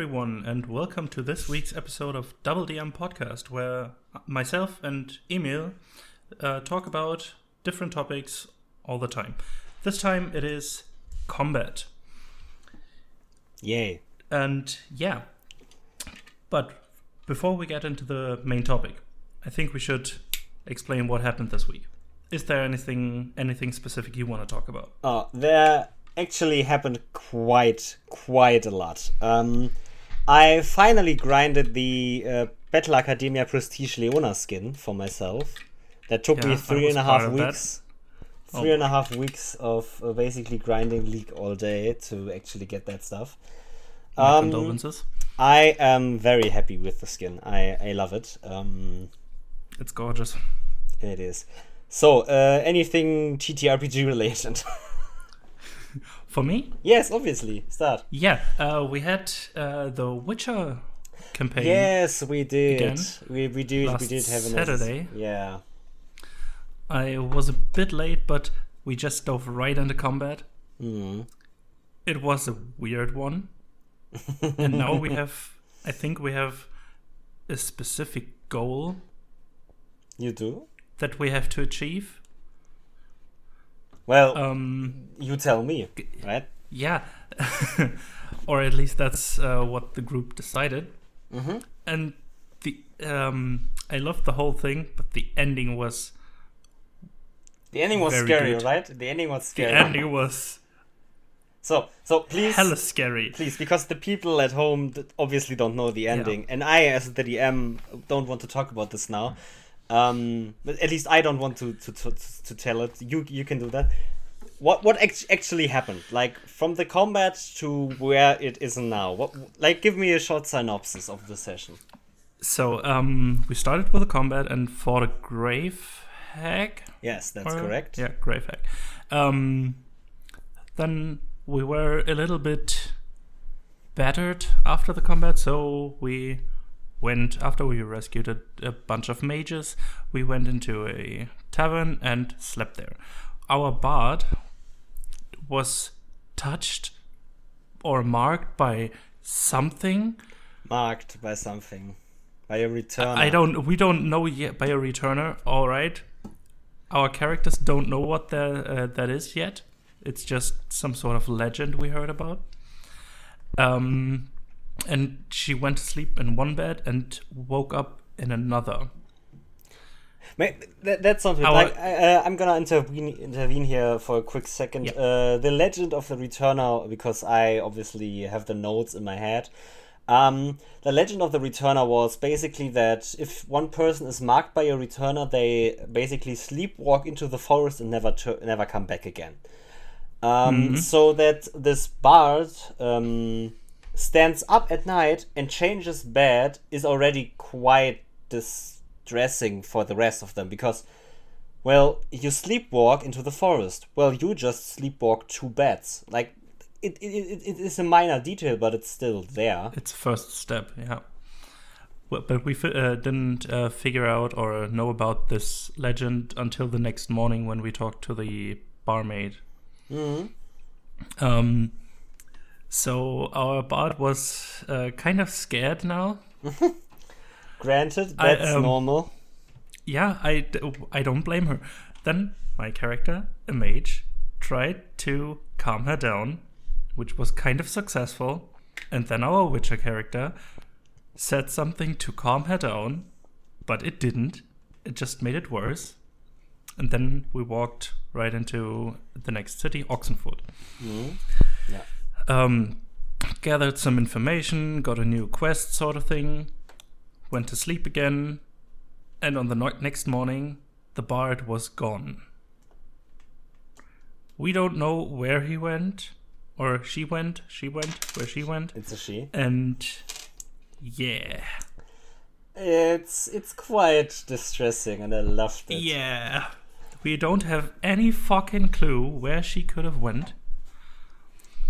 everyone, and welcome to this week's episode of Double DM Podcast, where myself and Emil uh, talk about different topics all the time. This time it is combat. Yay. And yeah, but before we get into the main topic, I think we should explain what happened this week. Is there anything anything specific you want to talk about? Uh, there actually happened quite, quite a lot. Um, I finally grinded the uh, Battle Academia Prestige Leona skin for myself. That took Yeah, me three and a half three was and a part half of that. weeks. Oh Three and a half weeks of uh, basically grinding League all day to actually get that stuff. Um, condolences. I am very happy with the skin. I, I love it. Um, It's gorgeous. it is. So, uh, anything TTRPG related? For me, yes, obviously. Start. yeah, uh, we had uh, the Witcher campaign. Yes, we did. Again? We we did we did have an Saturday. Yeah. I was a bit late, but we just dove right into combat. Mm. It was a weird one. and now we have, I think we have a specific goal You do? that we have to achieve. Well, Um, you tell me, right? yeah, or at least that's uh, what the group decided. Mm-hmm. And the um, I loved the whole thing, but the ending was The ending was scary, good. right? The ending was scary. the ending was So, so please, hella scary. please, because the people at home obviously don't know the ending, and I, as the DM, don't want to talk about this now. Um, but at least I don't want to to, to, to tell it. You you can do that. What what act- actually happened? Like from the combat to where it is now. What like give me a short synopsis of the session. So um, we started with a combat and fought a grave hag. Yes, that's Or- correct. Yeah, grave hag. Um, then we were a little bit battered after the combat, so we went after we rescued a, a bunch of mages. We went into a tavern and slept there. Our bard was touched or marked by something. Marked by something, by a returner. I don't. We don't know yet by a returner. All right. Our characters don't know what the, uh, that is yet. It's just some sort of legend we heard about. Um, and she went to sleep in one bed and woke up in another. Ma- That, that's something. Our- like I, uh, I'm gonna intervene intervene here for a quick second. Yeah. Uh, the Legend of the Returner, because I obviously have the notes in my head. Um, the Legend of the Returner was basically that if one person is marked by a returner, they basically sleepwalk into the forest and never tur- never come back again. Um, So that this bard um, stands up at night and changes bed is already quite distressing for the rest of them because, well, you sleepwalk into the forest. Well, you just sleepwalk two beds. Like, it, it, it, it is a minor detail, but it's still there. It's first step, yeah. Well, but we uh, didn't uh, figure out or know about this legend until the next morning when we talked to the barmaid. hmm Um, so our bard was uh, kind of scared now. Granted, I, that's um, normal. Yeah, I, d- I don't blame her. Then my character, a mage, tried to calm her down, which was kind of successful. And then our Witcher character said something to calm her down, but it didn't. It just made it worse. And then we walked right into the next city, Oxenfurt. Mhm. Yeah. Um, gathered some information, got a new quest sort of thing, went to sleep again, and on the no- next morning, the bard was gone. We don't know where he went, or she went, she went, where she went, It's a she. and yeah. It's it's quite distressing, and I loved it. Yeah. We don't have any fucking clue where she could have went.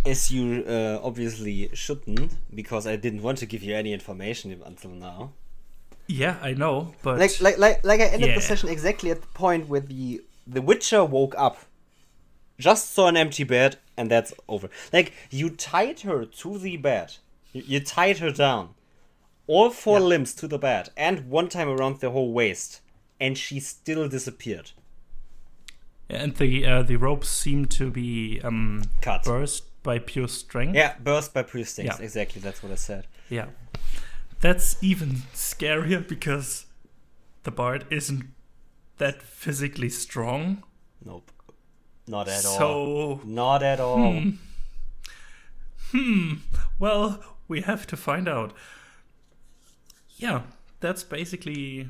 As you uh, obviously shouldn't, because I didn't want to give you any information until now. Yeah, I know, but Like, like, like, like I ended Yeah. the session exactly at the point where the the Witcher woke up, just saw an empty bed, and that's over. Like you tied her to the bed, You, you tied her down, all four Yeah. limbs to the bed, and one time around the whole waist, and she still disappeared. And the uh, the ropes seem to be um, Cut. burst by pure strength. Yeah, burst by pristings. Yeah. Exactly, that's what I said. Yeah. That's even scarier because the bard isn't that physically strong. Nope. Not at all. so, Not at all. hmm. Well, we have to find out. Yeah, that's basically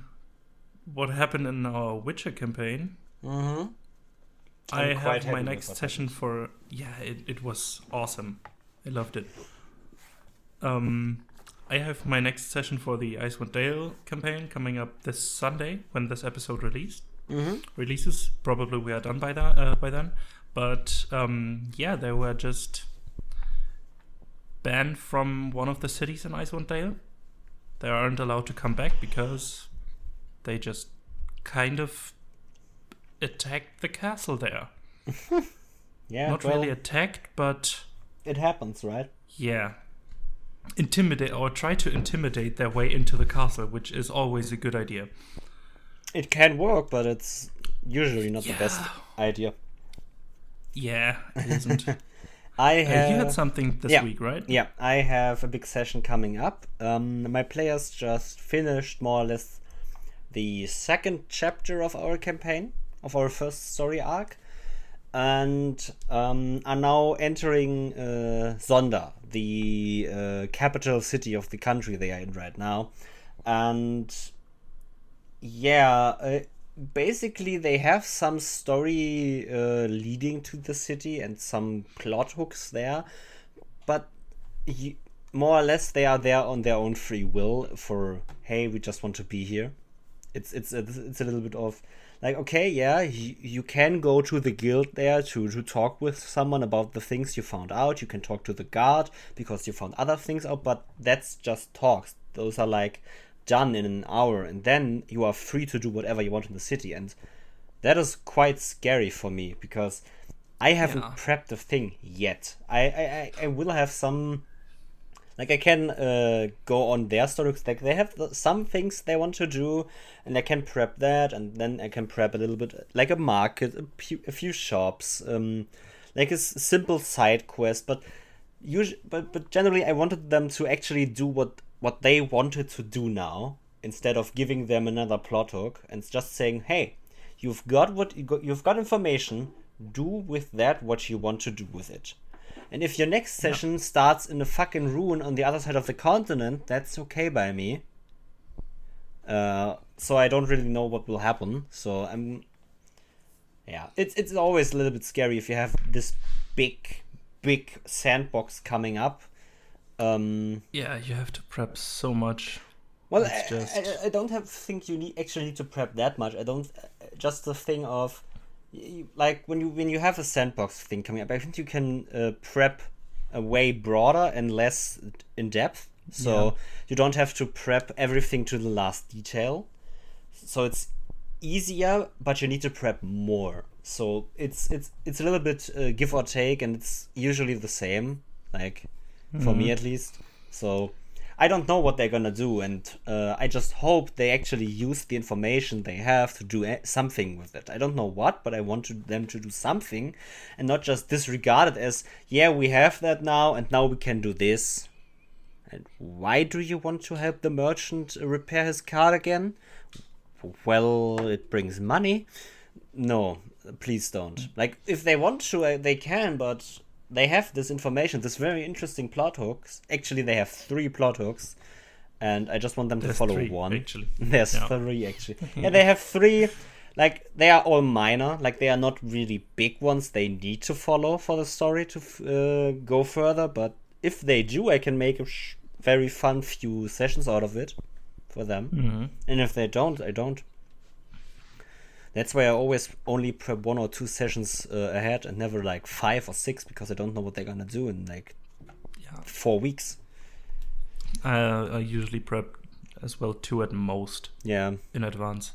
what happened in our Witcher campaign. Mm-hmm. I I'm quite have my next what session for yeah, it, it was awesome. I loved it. Um I have my next session for the Icewind Dale campaign coming up this Sunday when this episode released Mm-hmm. releases. Probably we are done by that uh, by then. But um yeah, they were just banned from one of the cities in Icewind Dale. They aren't allowed to come back because they just kind of attacked the castle there. Yeah, Not well, really attacked, but it happens, right? yeah. Intimidate or try to intimidate their way into the castle, which is always a good idea. It can work, but it's usually not the best idea. Yeah, it isn't. uh, I you have. had something this yeah. week, right? Yeah, I have a big session coming up. Um, my players just finished more or less the second chapter of our campaign, of our first story arc, and um, are now entering uh, Zonda, the uh, capital city of the country they are in right now. And yeah, uh, basically they have some story uh, leading to the city and some plot hooks there, but more or less they are there on their own free will. For hey, we just want to be here. It's it's it's a little bit of like okay, yeah, you, you can go to the guild there to to talk with someone about the things you found out. You can talk to the guard because you found other things out, but that's just talks. Those are like done in an hour and then you are free to do whatever you want in the city and that is quite scary for me because I haven't Yeah. prepped a thing yet. I, I- I will have some like I can uh, go on their stories like they have some things they want to do and I can prep that and then I can prep a little bit like a market a few, few shops um, like a s- simple side quest but usually but, but generally I wanted them to actually do what what they wanted to do now instead of giving them another plot hook and just saying hey you've got what you got, you've got information do with that what you want to do with it and if your next session starts in a fucking ruin on the other side of the continent, that's okay by me. Uh, so I don't really know what will happen. So I'm, yeah, it's it's always a little bit scary if you have this big, big sandbox coming up. Um, Yeah, you have to prep so much. well, I, just- I, I don't have think you need actually need to prep that much. I don't just the thing of you, like when you when you have a sandbox thing coming up. I think you can uh, prep a way broader and less in depth. So Yeah. you don't have to prep everything to the last detail. So it's easier, but you need to prep more. So it's it's it's a little bit uh, give or take, and it's usually the same. Like for me at least. So I don't know what they're gonna do, and uh, I just hope they actually use the information they have to do something with it. I don't know what, but I want to, them to do something, and not just disregard it as yeah we have that now, and now we can do this. And why do you want to help the merchant repair his car again? Well, it brings money. No, please don't. Like, if they want to, uh, they can, but they have this information, this very interesting plot hooks. Actually, they have three plot hooks, and I just want them to follow three, one. actually. There's Yeah. three, actually. yeah, they have three. Like, they are all minor. Like, they are not really big ones they need to follow for the story to uh, go further, but if they do, I can make a sh- very fun few sessions out of it for them. hmm And if they don't, I don't. That's why I always only prep one or two sessions uh, ahead and never like five or six because I don't know what they're gonna do in like Yeah. four weeks. Uh, I usually prep as well two at most Yeah, in advance.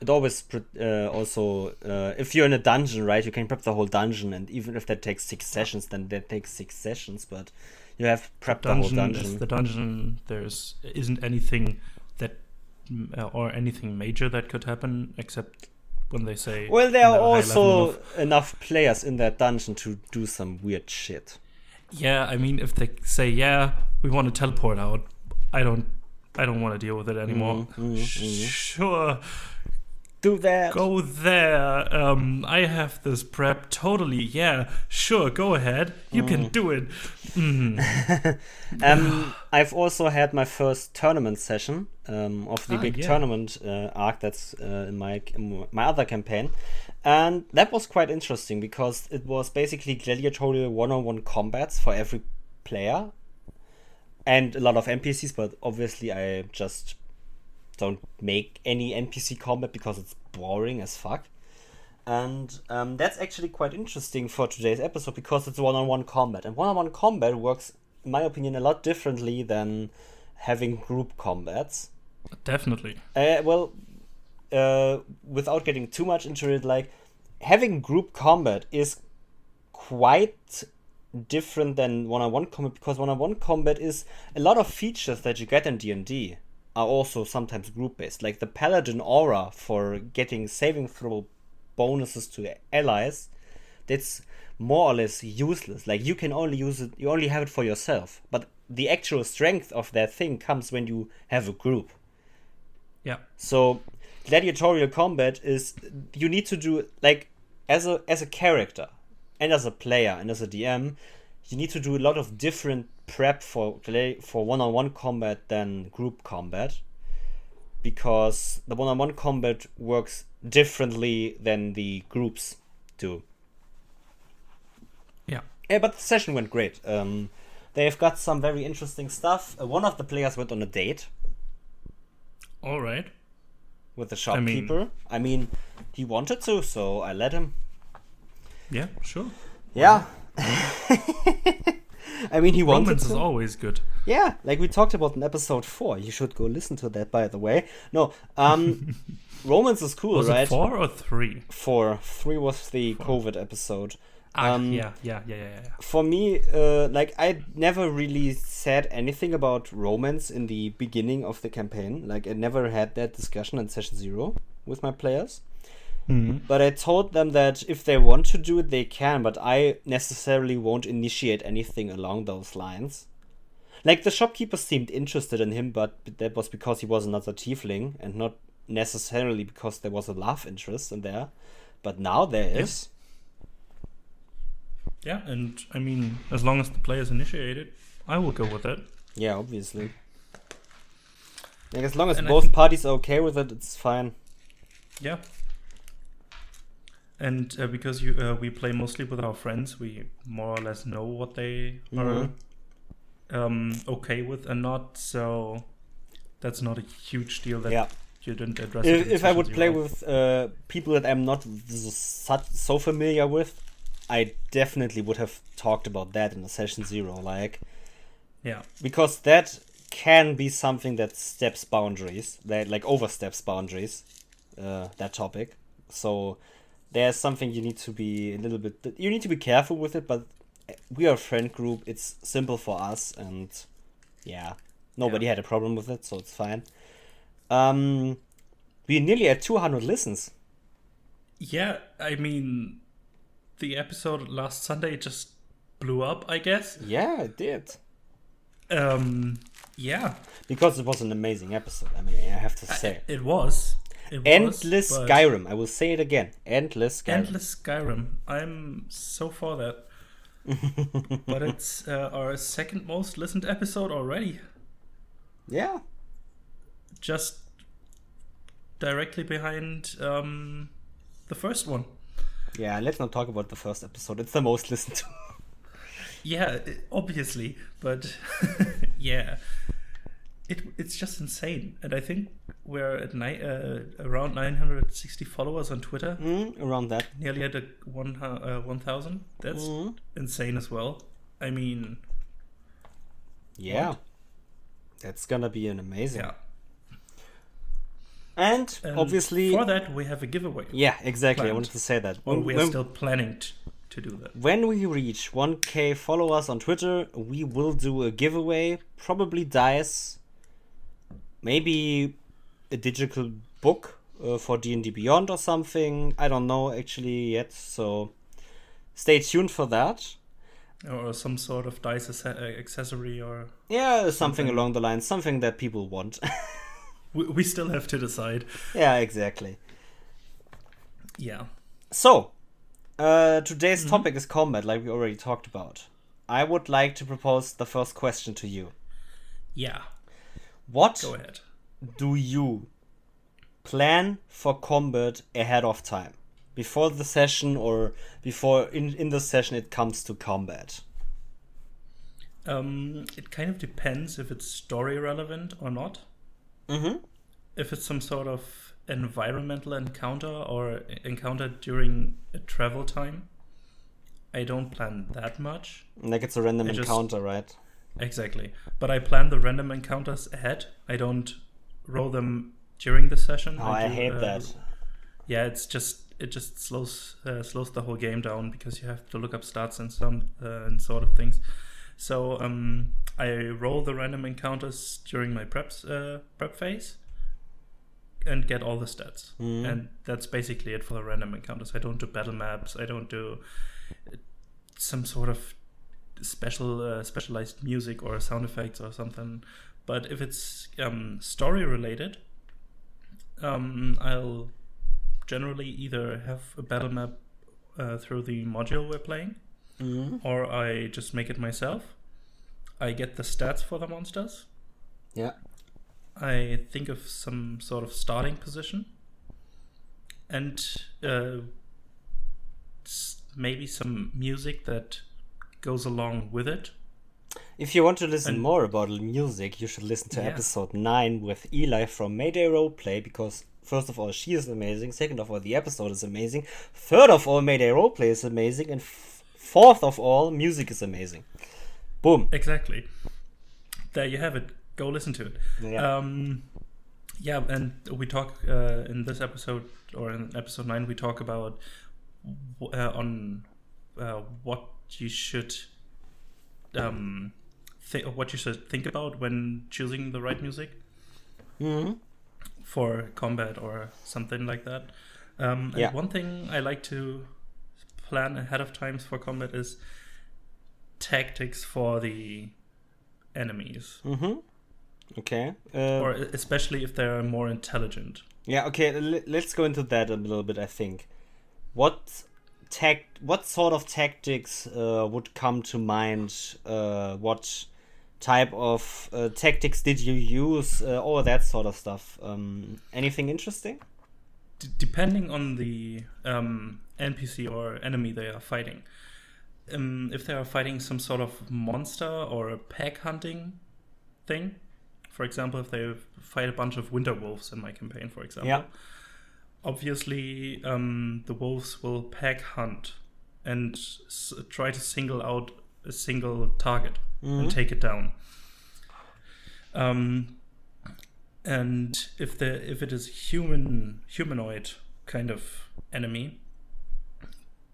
it always uh, also uh, if you're in a dungeon, right? You can prep the whole dungeon, and even if that takes six sessions, then that takes six sessions. But You have prepped the whole dungeon, dungeon. the dungeon. There's isn't anything that or anything major that could happen except when they say. Well, there are in a high level also of- enough players in that dungeon to do some weird shit. yeah. I mean, if they say yeah, we want to teleport out, I don't. I don't want to deal with it anymore. Mhm, mhm, Sh- mhm. Sure, Do that. go there. Um, I have this prep totally. Yeah, sure, go ahead. You can do it. Mm. Um, I've also had my first tournament session um, of the Ah, big yeah. tournament uh, arc that's uh, in my in my other campaign, and that was quite interesting because it was basically gladiatorial one-on-one combats for every player, and a lot of NPCs. But obviously, I just don't make any NPC combat because it's boring as fuck. And um, that's actually quite interesting for today's episode because it's one on one combat. And one on one combat works, in my opinion, a lot differently than having group combats. Definitely. Uh, well, uh, without getting too much into it, like having group combat is quite different than one-on-one combat because one-on-one combat is a lot of features that you get in D&D are also sometimes group-based. Like the paladin aura for getting saving throw bonuses to allies that's more or less useless. Like you can only use it you only have it for yourself. But the actual strength of that thing comes when you have a group Yeah. so gladiatorial combat is you need to do like as a as a character and as a player and as a DM, you need to do a lot of different prep for for one-on-one combat than group combat because the one-on-one combat works differently than the groups do. Yeah. Yeah, but the session went great. Um, they've got some very interesting stuff. Uh, one of the players went on a date All right. with the I mean- shopkeeper. I mean, he wanted to, so I let him. Yeah, sure. Yeah. I mean, he wanted Romance is always good. Yeah, like we talked about in episode four. You should go listen to that, by the way. No, um, romance is cool, Was right? four or three? Four. Three was the COVID episode. Ah, Um, yeah, yeah, yeah, yeah, yeah. For me, uh, like I never really said anything about romance in the beginning of the campaign. Like I never had that discussion in session zero with my players. Mhm. But I told them that if they want to do it, they can, but I necessarily won't initiate anything along those lines. Like, the shopkeeper seemed interested in him, but that was because he was another tiefling, and not necessarily because there was a love interest in there. But now there is. Yeah, and I mean, as long as the players initiate it, I will go with it. Yeah, obviously. Like, as long as And both parties are okay with it, it's fine. Yeah. And uh, because you uh, we play mostly with our friends, we more or less know what they are um, okay with and not. So that's not a huge deal that Yeah. you didn't address. it If, if I would play with uh, people that I'm not so, so familiar with, I definitely would have talked about that in the session zero. Like, yeah, because that can be something that steps boundaries, that like oversteps boundaries, uh, that topic. So there's something you need to be a little bit. You need to be careful with it, but we are a friend group. It's simple for us, and yeah, nobody Yeah. had a problem with it, so it's fine. Um, we nearly had 200 listens. yeah. I mean, the episode last Sunday just blew up. I guess. Yeah, it did. Um, yeah, Because it was an amazing episode. I mean, I have to say. it was. It Endless but- Skyrim. I will say it again. Endless Skyrim. Endless Skyrim. I'm so for that. but it's uh, our second most listened episode already. Yeah. Just directly behind um, the first one. Yeah, let's not talk about the first episode. It's the most listened to. Yeah, obviously, but yeah, it it's just insane. And I think we're at ni- uh, around 960 followers on Twitter, Mm, around that. nearly at a one uh, 1,000. That's Mhm. insane as well. I mean, Yeah. What? That's gonna be an amazing. yeah. And, And obviously. for that we have a giveaway. yeah, exactly. I wanted to say that. Or we are when- still planning t- to do that. When we reach 1k followers on Twitter, we will do a giveaway, probably dice, maybe a digital book uh, for D&D Beyond or something. I don't know actually yet, so stay tuned for that. Or some sort of dice accessory, or Yeah, something, Something. along the lines, something that people want. we, we still have to decide. yeah, exactly. Yeah. So, uh, today's Mm-hmm. topic is combat, like we already talked about. I would like to propose the first question to you. Yeah. What Go ahead. do you plan for combat ahead of time? Before the session or before in, in the session it comes to combat? Um, it kind of depends if it's story relevant or not. Mm-hmm. If it's some sort of environmental encounter or encounter during a travel time, I don't plan that much. Like it's a random I just- encounter, right? Exactly. But I plan the random encounters ahead. I don't roll them during the session. Oh, I do, hate uh, that. Yeah, it's just it just slows uh, slows the whole game down because you have to look up stats and some uh, and sort of things. So um, I roll the random encounters during my preps uh, prep phase and get all the stats, Mhm. and that's basically it for the random encounters. I don't do battle maps. I don't do uh, some sort of special uh, specialized music or sound effects or something. But if it's um, story related, um, I'll generally either have a battle map uh, through the module we're playing, Mhm. or I just make it myself. I get the stats for the monsters. Yeah. I think of some sort of starting position, and uh, maybe some music that goes along with it. If you want to listen And- more about music, you should listen to Yeah. episode 9 with Eli from Mayday Roleplay because, first of all, she is amazing. Second of all, the episode is amazing. Third of all, Mayday Roleplay is amazing. And f- fourth of all, music is amazing. Boom. Exactly. There you have it. Go listen to it. Yeah. Um, yeah, and we talk uh, in this episode or in episode nine. We talk about uh, on uh, what you should um, th- what you should think about when choosing the right music Mhm. for combat or something like that. Um, Yeah. one thing I like to plan ahead of times for combat is tactics for the enemies, Mhm. Okay. Uh, or especially if they're more intelligent. Yeah, okay, l- let's go into that a little bit, I think. What tact? what sort of tactics uh, would come to mind? Uh, what type of uh, tactics did you use? Uh, all that sort of stuff. Um, anything interesting? D- depending on the um, NPC or enemy they are fighting. Um, if they are fighting some sort of monster or a pack hunting thing, for example, if they fight a bunch of winter wolves in my campaign, for example, Yeah. obviously um, the wolves will pack hunt and s- try to single out a single target and take it down. Um, and if the if it is human humanoid kind of enemy,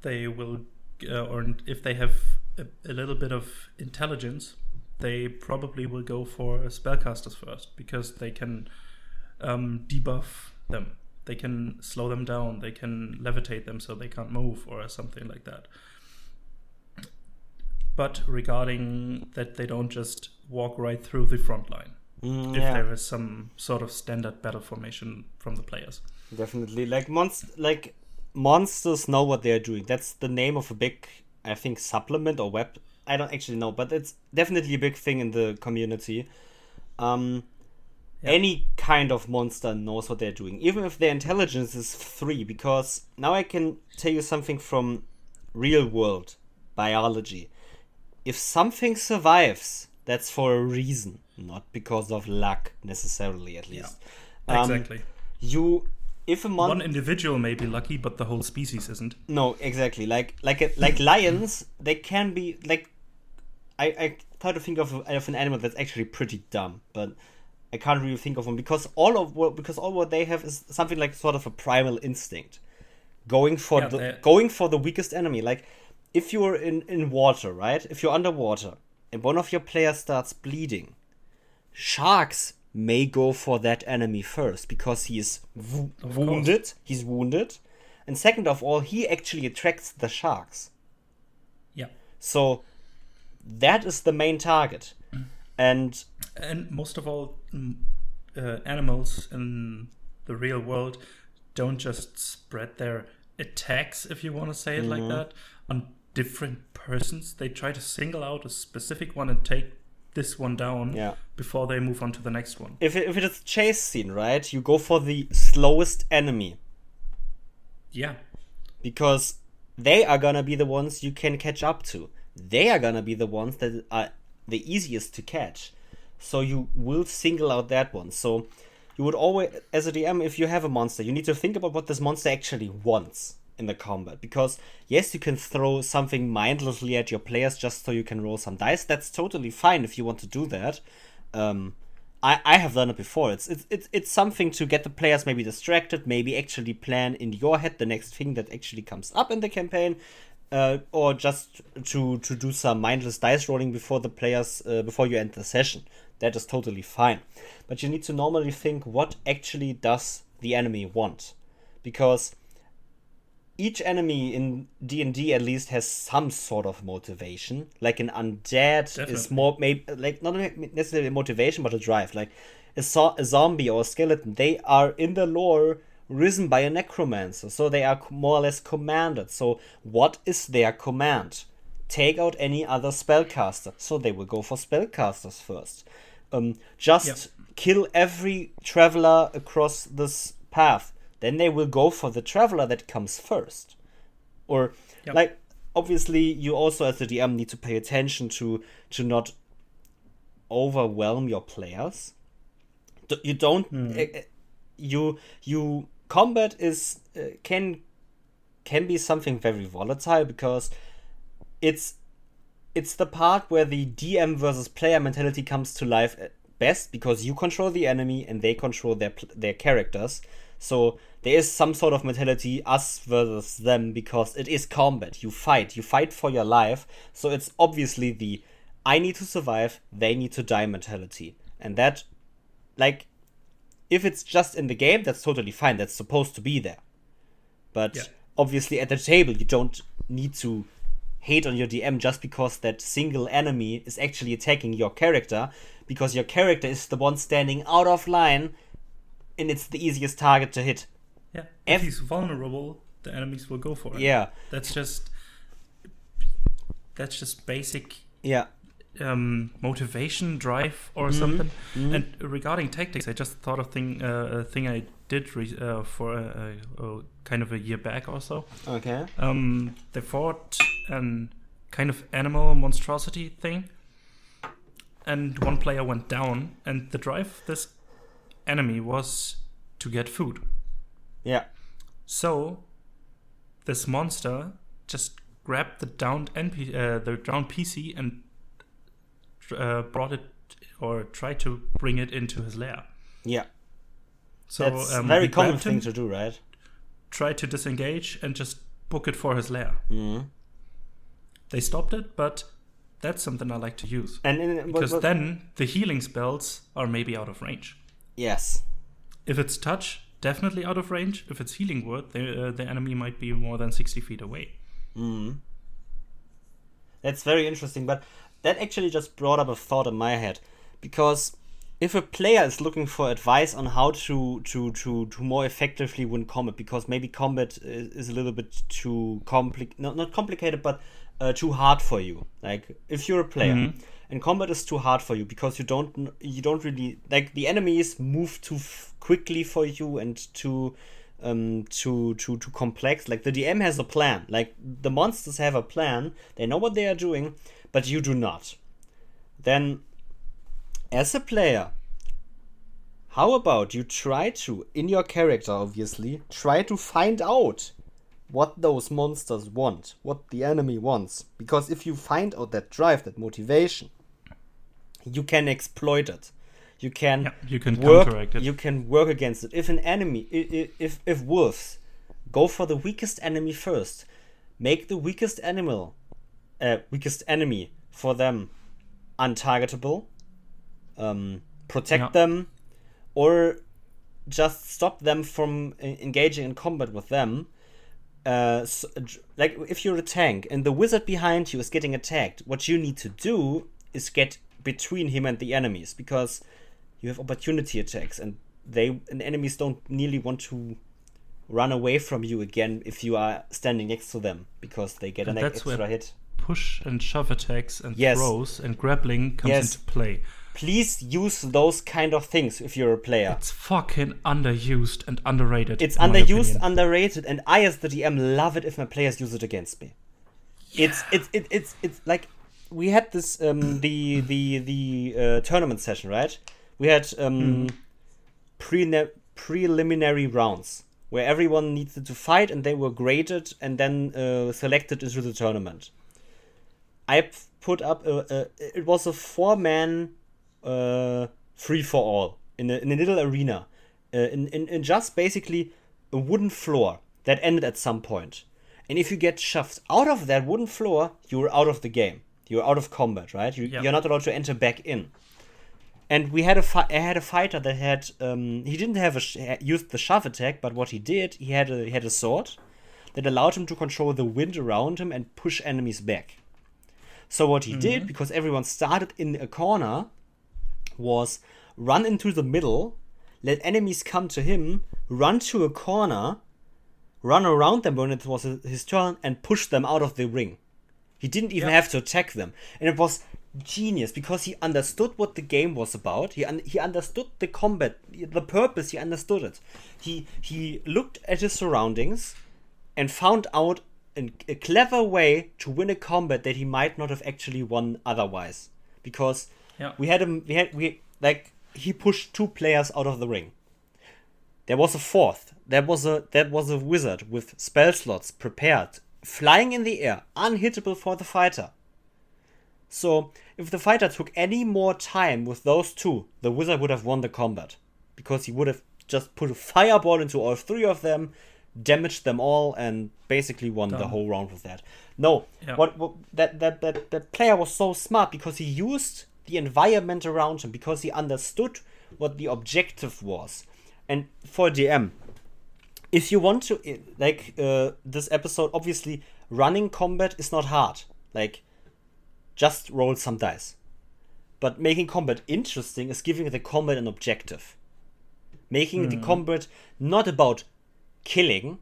they will, uh, or if they have a, a little bit of intelligence, they probably will go for spellcasters first because they can um, debuff them. They can slow them down. They can levitate them so they can't move or something like that. But regarding that, they don't just walk right through the front line Mm, if yeah, there is some sort of standard battle formation from the players. definitely. Like monst- like monsters know what they are doing. That's the name of a big, I think, supplement or web. I don't actually know, but it's definitely a big thing in the community. Um, Yeah. any kind of monster knows what they're doing, even if their intelligence is three. Because now I can tell you something from real world biology. If something survives, that's for a reason, not because of luck necessarily, at least. Um, exactly. You, if a One individual may be lucky, but the whole species isn't. no, exactly. Like like a, like lions, they can be like. I I try to think of, of an animal that's actually pretty dumb, but I can't really think of one because all of what because all what they have is something like sort of a primal instinct, going for Yeah, the they're- going for the weakest enemy. Like if you're in, in water, right? If you're underwater and one of your players starts bleeding, sharks may go for that enemy first because he is wo- wounded. He's wounded. And second of all, he actually attracts the sharks. Yeah. So that is the main target. And And most of all, mm, uh, animals in the real world don't just spread their attacks, if you want to say it like Mm-hmm. that, on different persons. They try to single out a specific one and take this one down Yeah. before they move on to the next one. if it, if it is a chase scene, right, you go for the slowest enemy Yeah. because they are gonna be the ones you can catch up to. They are gonna be the ones that are the easiest to catch. So you will single out that one. So you would always, as a DM, if you have a monster, you need to think about what this monster actually wants in the combat. Because yes, you can throw something mindlessly at your players just so you can roll some dice. That's totally fine if you want to do that. Um, I, I have done it before. It's, it's it's it's something to get the players maybe distracted, maybe actually plan in your head the next thing that actually comes up in the campaign, uh, or just to to do some mindless dice rolling before the players uh, before you end the session. That is totally fine, but you need to normally think what actually does the enemy want, because each enemy in D&D at least has some sort of motivation. Like an undead is Definitely. more maybe like not necessarily a motivation but a drive. Like a, zo- a zombie or a skeleton, they are in the lore risen by a necromancer, so they are more or less commanded. So what is their command? Take out any other spellcaster. So they will go for spellcasters first. Um, just Yep. kill every traveler across this path. Then they will go for the traveler that comes first. Or Yep. like obviously you also as the DM need to pay attention to to not overwhelm your players. You don't eh, you you combat is uh, can can be something very volatile because it's it's the part where the DM versus player mentality comes to life at best because you control the enemy and they control their their characters. So there is some sort of mentality us versus them because it is combat. You fight, you fight for your life. So it's obviously the I need to survive, they need to die mentality. And that like if it's just in the game, that's totally fine. That's supposed to be there. But Yeah. obviously at the table you don't need to hate on your DM just because that single enemy is actually attacking your character because your character is the one standing out of line and it's the easiest target to hit. Yeah. If- If he's vulnerable, the enemies will go for it. Yeah. That's just that's just basic Yeah. um, motivation, drive, or Mm-hmm. something. And regarding tactics, I just thought of thing uh, a thing I did re- uh, for a, a, a kind of a year back or so. Okay. Um, they fought an kind of animal monstrosity thing, and one player went down. And the drive this enemy was to get food. Yeah. So this monster just grabbed the downed NP, uh, the downed PC and uh, brought it or tried to bring it into his lair. Yeah. So That's um, a very common thing him, to do, right? tried to disengage and just book it for his lair. hmm They stopped it, but that's something I like to use And, and because but- but- then the healing spells are maybe out of range. Yes. If it's touch, definitely out of range. If it's healing word, the, uh, the enemy might be more than sixty feet away. Mm. That's very interesting, but that actually just brought up a thought in my head because if a player is looking for advice on how to to to, to more effectively win combat, because maybe combat is, is a little bit too compli not not complicated, but uh, too hard for you. Like if you're a player Mhm. And combat is too hard for you because you don't you don't really like the enemies move too f- quickly for you and too um too too too complex. Like the dm has a plan. Like the monsters have a plan. They know what they are doing but you do not. Then as a player how about you try to in your character obviously try to find out what those monsters want what the enemy wants? Because if you find out that drive that motivation you can exploit it you can Yeah, you can work counteract it. you can work against it if an enemy if if wolves go for the weakest enemy first make the weakest animal uh, weakest enemy for them untargetable, um, protect Yeah. them, or just stop them from e- engaging in combat with them. Uh, s j- like if you're a tank and the wizard behind you is getting attacked, what you need to do is get between him and the enemies because you have opportunity attacks and they and enemies don't nearly want to run away from you again if you are standing next to them because they get And an extra hit. Push and shove attacks and Yes. throws and grappling comes Yes. into play. Please use those kind of things if you're a player. It's fucking underused and underrated. It's underused, underrated, and I, as the DM, love it if my players use it against me. It's it's it, it's it's like we had this um the the the uh, tournament session right. We had um pre preliminary rounds where everyone needed to fight and they were graded and then uh, selected into the tournament. I p- put up a, a it was a four man uh, free for all in a, in a little arena uh, in, in, in just basically a wooden floor that ended at some point. And if you get shoved out of that wooden floor, you're out of the game. You're out of combat, right? You, Yeah. You're not allowed to enter back in. And we had a fi- I had a fighter that had um, he didn't have a sh- used the shove attack, but what he did he had a he had a sword that allowed him to control the wind around him and push enemies back. So what he did, because everyone started in a corner, was run into the middle, let enemies come to him, run to a corner, run around them when it was his turn, and push them out of the ring. He didn't even Yeah. have to attack them, and it was genius because he understood what the game was about. He un- he understood the combat, the purpose. He understood it. He he looked at his surroundings, and found out an, a clever way to win a combat that he might not have actually won otherwise. Because Yeah. we had him, we had we like he pushed two players out of the ring. There was a fourth. There was a that was a wizard with spell slots prepared, flying in the air, unhittable for the fighter. So if the fighter took any more time with those two, the wizard would have won the combat because he would have just put a fireball into all three of them, damaged them all, and basically won the whole round with that. No, Yeah. what, what that, that that that player was so smart because he used the environment around him because he understood what the objective was. And for DM, if you want to like uh, this episode obviously running combat is not hard. Like just roll some dice. But making combat interesting is giving the combat an objective. Making the combat not about killing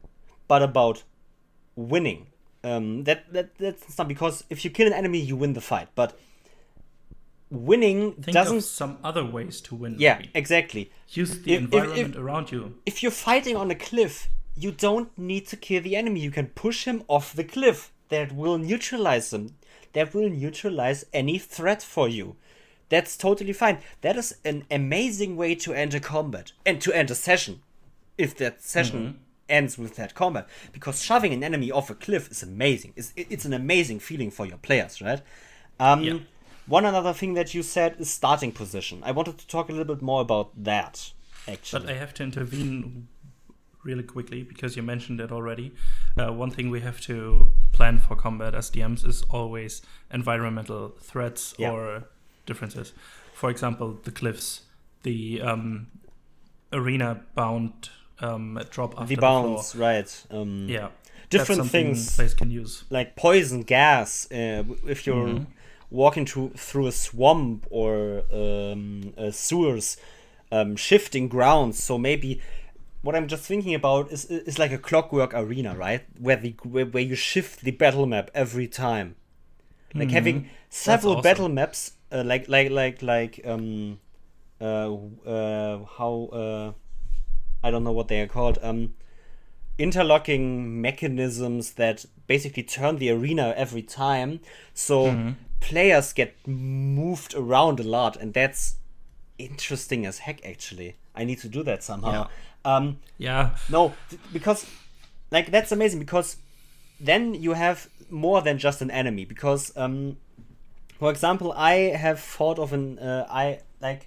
but about winning. Um, that, that that's not because if you kill an enemy you win the fight. But winning Think doesn't some other ways to win. yeah maybe. exactly Use the If- if- if- environment around you. if you're fighting on a cliff, you don't need to kill the enemy. You can push him off the cliff. That will neutralize them. That will neutralize any threat for you. That's totally fine. That is an amazing way to end a combat and to end a session. If that session ends with that combat. Because shoving an enemy off a cliff is amazing. It's, it's an amazing feeling for your players, right? Um, Yeah. One another thing that you said is starting position. I wanted to talk a little bit more about that, actually. But I have to intervene really quickly because you mentioned it already. Uh, one thing we have to plan for combat as DMs is always environmental threats Yeah. or differences. For example, the cliffs, the um, arena bound um, drop after the the, bounds, floor. right? Um, Yeah, Different things. players can use. like poison gas. Uh, if you're Mhm. Walking through through a swamp or um, uh, sewers, um, shifting grounds. So maybe what I'm just thinking about is is like a clockwork arena, right? Where the where, where you shift the battle map every time, like having several awesome. battle maps, uh, like like like like um, uh, uh, how uh, I don't know what they are called. Um, interlocking mechanisms that basically turn the arena every time so players get moved around a lot and that's interesting as heck actually. I need to do that somehow. Um Yeah, no th- because like that's amazing because then you have more than just an enemy because um for example i have thought of an uh, i like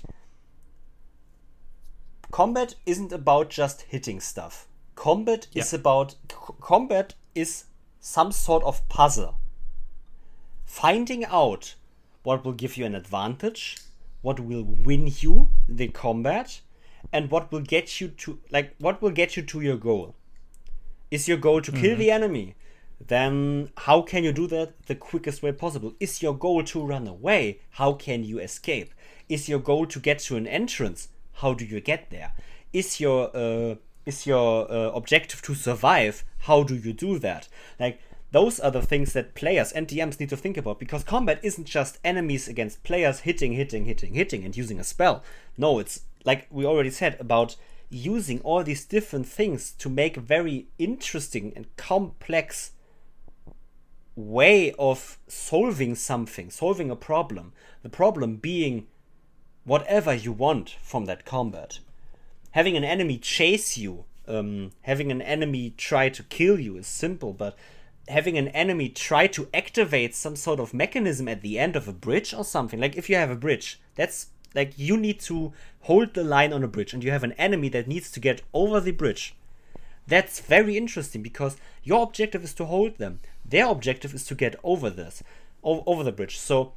combat isn't about just hitting stuff. Combat is about c- combat is some sort of puzzle finding out what will give you an advantage, what will win you the combat, and what will get you to like what will get you to your goal. Is your goal to kill the enemy? Then how can you do that the quickest way possible? Is your goal to run away? How can you escape? Is your goal to get to an entrance? How do you get there? Is your uh, is your uh, objective to survive? How do you do that? Like those are the things that players and DMs need to think about because combat isn't just enemies against players hitting, hitting, hitting, hitting, and using a spell. No, it's like we already said about using all these different things to make a very interesting and complex way of solving something, solving a problem. The problem being whatever you want from that combat. Having an enemy chase you, um, having an enemy try to kill you is simple, but having an enemy try to activate some sort of mechanism at the end of a bridge or something, like if you have a bridge, that's like you need to hold the line on a bridge and you have an enemy that needs to get over the bridge. That's very interesting because your objective is to hold them. Their objective is to get over this, over the bridge. So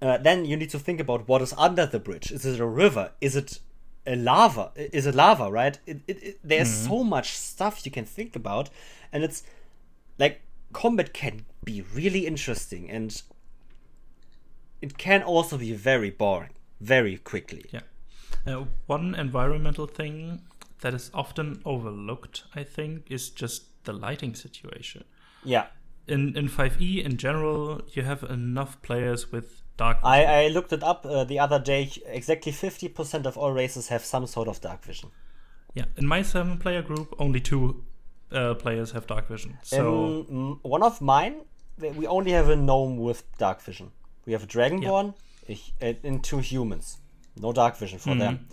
uh, then you need to think about what is under the bridge. Is it a river? Is it a lava? Is it lava? Right? It, it, it, there's so much stuff you can think about, and it's like combat can be really interesting, and it can also be very boring, very quickly. Yeah. Uh, one environmental thing that is often overlooked, I think, is just the lighting situation. Yeah. In in 5e in general, you have enough players with dark vision. I, I looked it up uh, the other day. Exactly 50% of all races have some sort of dark vision. yeah, in my seven player group, only two uh, players have dark vision. So mm, one of mine, we only have a gnome with dark vision. We have a dragonborn a hu- and two humans. No dark vision for them.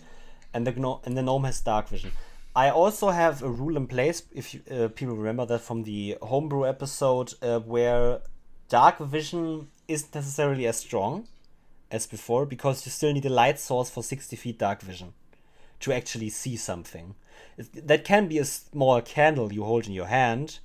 And the gnome and the gnome has dark vision. I also have a rule in place, if you, uh, people remember that from the homebrew episode, uh, where dark vision isn't necessarily as strong as before because you still need a light source for 60 feet dark vision to actually see something. It, that can be a small candle you hold in your hand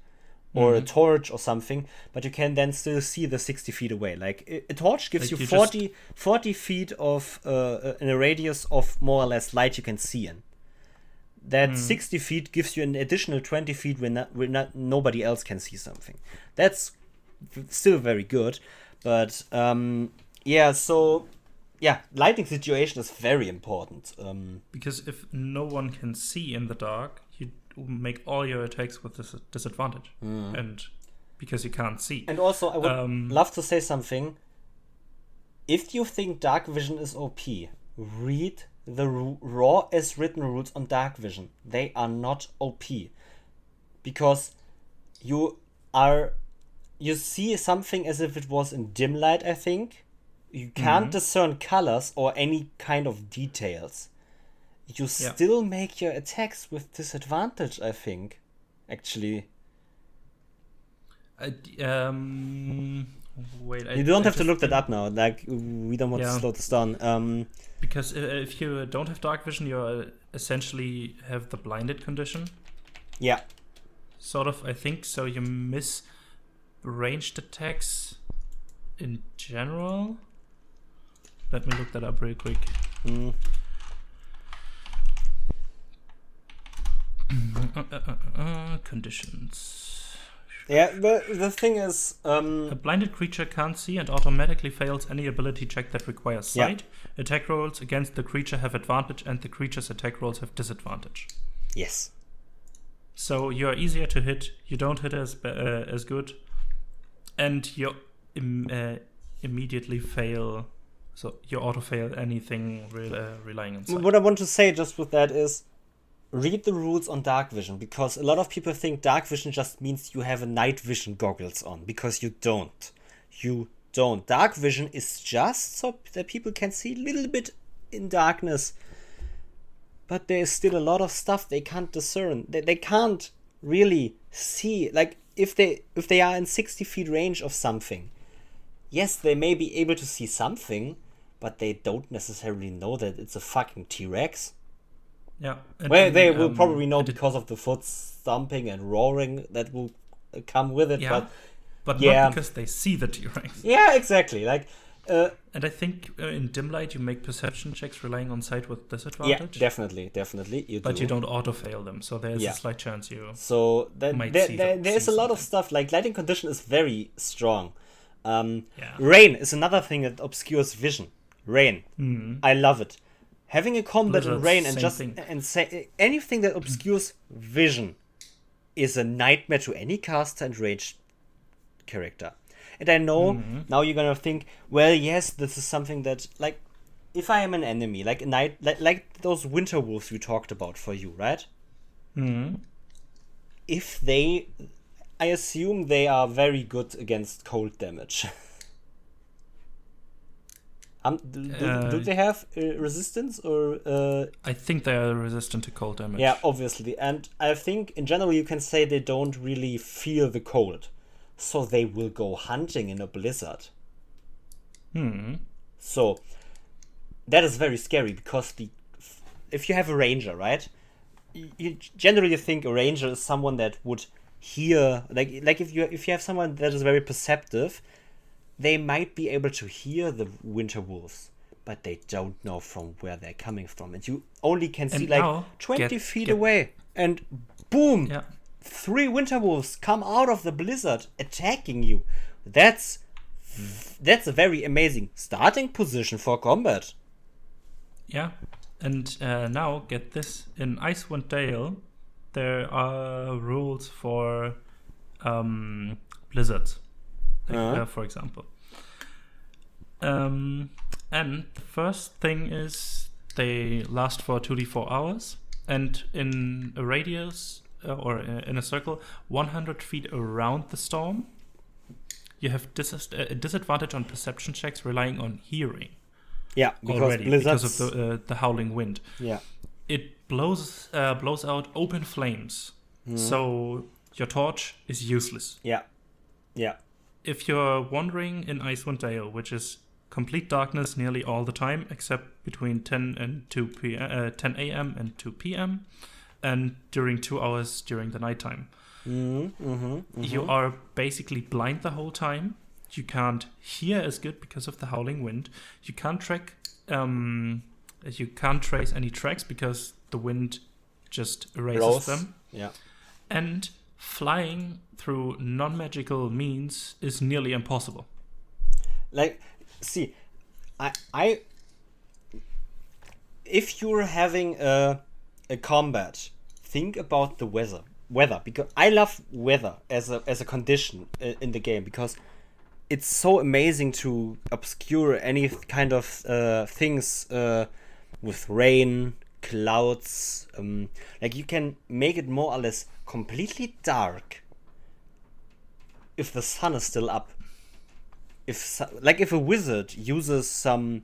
or a torch or something, but you can then still see the 60 feet away. Like a, a torch gives Like you you 40, 40 feet of uh, in a radius of more or less light you can see in. That 60 feet gives you an additional 20 feet when, not, when not, nobody else can see something. That's still very good, but um, yeah, so yeah, lighting situation is very important. Um, because if no one can see in the dark, you make all your attacks with this disadvantage, and because you can't see. And also, I would Um, love to say something. If you think Dark Vision is OP, read the ru- raw as written rules on Dark Vision. They are not OP because you are you see something as if it was in dim light. I think you can't discern colors or any kind of details. You Yeah. still make your attacks with disadvantage. I think, actually. Um, wait, I, You don't I have to look that up now. Like we don't want Yeah. to slow this down. Um, Because if you don't have dark vision, you uh, essentially have the blinded condition. yeah, Sort of, I think. So you miss ranged attacks in general. Let me look that up real quick. mm, Uh, uh, uh, conditions. yeah. But the thing is, A um, blinded creature can't see and automatically fails any ability check that requires Yeah. sight. Attack rolls against the creature have advantage, and the creature's attack rolls have disadvantage. yes, So you are easier to hit. You don't hit as uh, as good, and you Im- uh, immediately fail. So you auto fail anything re- uh, relying on sight. what I want to say just with that is, read the rules on dark vision because a lot of people think dark vision just means you have a night vision goggles on because you don't. You don't. Dark vision is just so that people can see a little bit in darkness. But there's still a lot of stuff they can't discern. They, they can't really see. Like if they if they are in 60 feet range of something, yes, they may be able to see something, but they don't necessarily know that it's a fucking T-Rex. yeah. and Well, then, they will um, probably know because of the foot stomping and roaring that will come with it. Yeah. But but Yeah. not because they see the T Rex. Yeah, exactly. Like, uh, And I think uh, in dim light you make perception checks relying on sight with disadvantage. yeah, definitely, definitely. You but do. you don't auto fail them. So there's Yeah. a slight chance you. So that, might there, see there, the- there is see a lot of stuff. Like lighting condition is very strong. Um, Yeah. Rain is another thing that obscures vision. Rain, Mhm. I love it. Having a combat in rain and just thing. and say anything that obscures vision is a nightmare to any caster and rage character. And I know Mm-hmm. now you're gonna think, well, yes, this is something that like if I am an enemy, like a night, like, like those winter wolves we talked about for you, right? Mhm. if they i assume they are very good against cold damage um, do, do, Uh, do they have uh, resistance or uh, I think they are resistant to cold damage. yeah obviously and i think in general you can say they don't really feel the cold so they will go hunting in a blizzard Hmm. So that is very scary because the if you have a ranger, right? You, you generally think a ranger is someone that would hear like like if you if you have someone that is very perceptive, they might be able to hear the winter wolves, but they don't know from where they're coming from, and you only can see And like now, twenty get- feet get- away, and boom, Yeah. three winter wolves come out of the blizzard attacking you. That's that's a very amazing starting position for combat. Yeah. And uh, now get this in Icewind Dale, there are rules for um, blizzards, like, Uh-huh. uh, for example. Um, and the first thing is they last for 2d4 hours, and in a radius uh, or uh, in a circle 100 feet around the storm, you have dis- a disadvantage on perception checks relying on hearing Yeah, because already because of the uh, the howling wind. yeah, It blows uh, blows out open flames, so your torch is useless. yeah, yeah, If you're wandering in Icewind Dale, which is complete darkness nearly all the time, except between 10 and 2 p. Uh, 10 a.m. and 2 p.m. and during two hours during the nighttime. mm-hmm, mm-hmm, You are basically blind the whole time. You can't hear as good because of the howling wind. You can't track. Um, you can't trace any tracks because the wind just erases them. yeah, And flying through non-magical means is nearly impossible. like see, I I if you're having a a combat, think about the weather. Weather because I love weather as a as a condition in the game because it's so amazing to obscure any kind of uh, things uh, with rain, clouds. Um, like you can make it more or less completely dark if the sun is still up. If like if a wizard uses some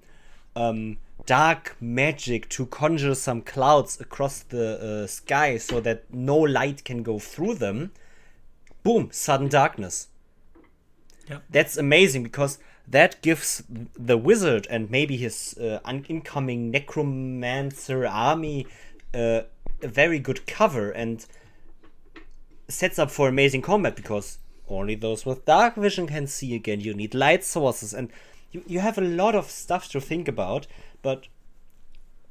um, dark magic to conjure some clouds across the uh, sky so that no light can go through them, boom, sudden darkness Yeah. that's amazing because that gives the wizard and maybe his uh, un- incoming necromancer army uh, a very good cover and sets up for amazing combat because only those with dark vision can see again. You need light sources and you, you have a lot of stuff to think about, but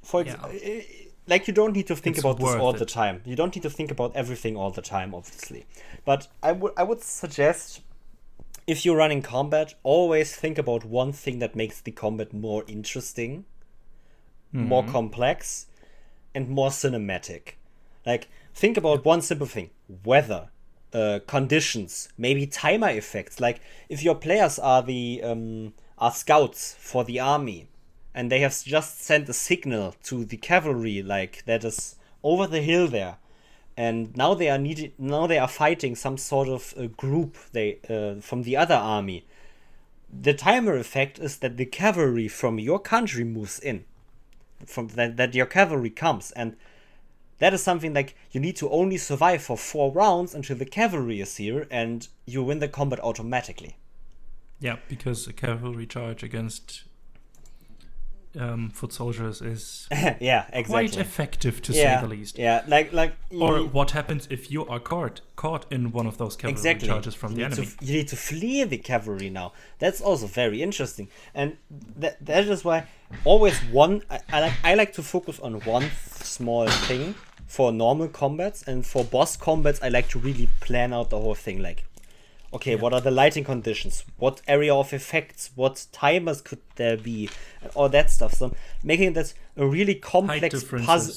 for ex- Yeah. like you don't need to think It's about this all the time. You don't need to think about everything all the time, obviously. But I would I would suggest if you're running combat, always think about one thing that makes the combat more interesting, more complex, and more cinematic. Like, think about one simple thing weather, uh, conditions, maybe timer effects. Like, if your players are the um, are scouts for the army, and they have just sent a signal to the cavalry, like that is over the hill there, and now they are needed. Now they are fighting some sort of a group they uh, from the other army. The timer effect is that the cavalry from your country moves in, from that that your cavalry comes, and that is something like you need to only survive for four rounds until the cavalry is here, and you win the combat automatically. Yeah, because a cavalry charge against um, foot soldiers is yeah, exactly. quite effective to yeah, say the least. Yeah, like like Or what happens if you are caught caught in one of those cavalry exactly charges from you the enemy? To, you need to flee the cavalry now. That's also very interesting, and that that is why always one. I, I like I like to focus on one small thing for normal combats, and for boss combats, I like to really plan out the whole thing. Like, okay, what are the lighting conditions? What area of effects? What timers could there be? And all that stuff. So making that a really complex puzzle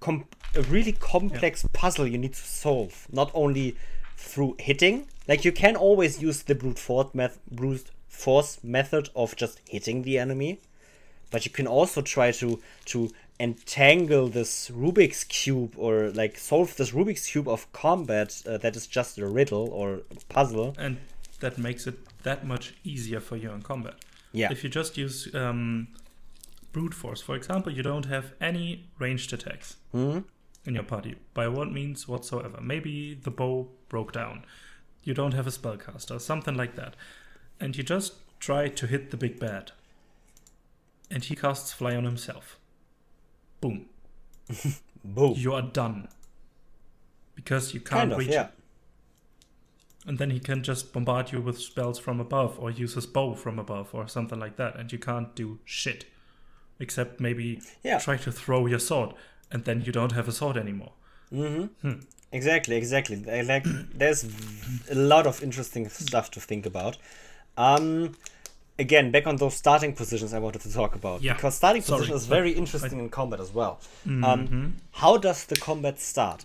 com- a really complex puzzle you need to solve, not only through hitting. Like you can always use the brute force, meth- brute force method of just hitting the enemy, but you can also try to to entangle this Rubik's cube or like solve this Rubik's cube of combat uh, that is just a riddle or puzzle. and that makes it that much easier for you in combat. Yeah. If you just use um, brute force, for example, you don't have any ranged attacks Hmm? in your party by what means whatsoever. Maybe the bow broke down. You don't have a spellcaster, something like that, and you just try to hit the big bad, and he casts fly on himself. Boom. Boom. You are done. Because you can't kind of, reach yeah. And then he can just bombard you with spells from above or use his bow from above or something like that. And you can't do shit. Except maybe Yeah. try to throw your sword. And then you don't have a sword anymore. Mm-hmm. Hmm. Exactly, exactly. I like there's a lot of interesting stuff to think about. Um again, back on those starting positions I wanted to talk about. Yeah. Because starting Sorry. position is very interesting in combat as well. Mm-hmm. Um how does the combat start?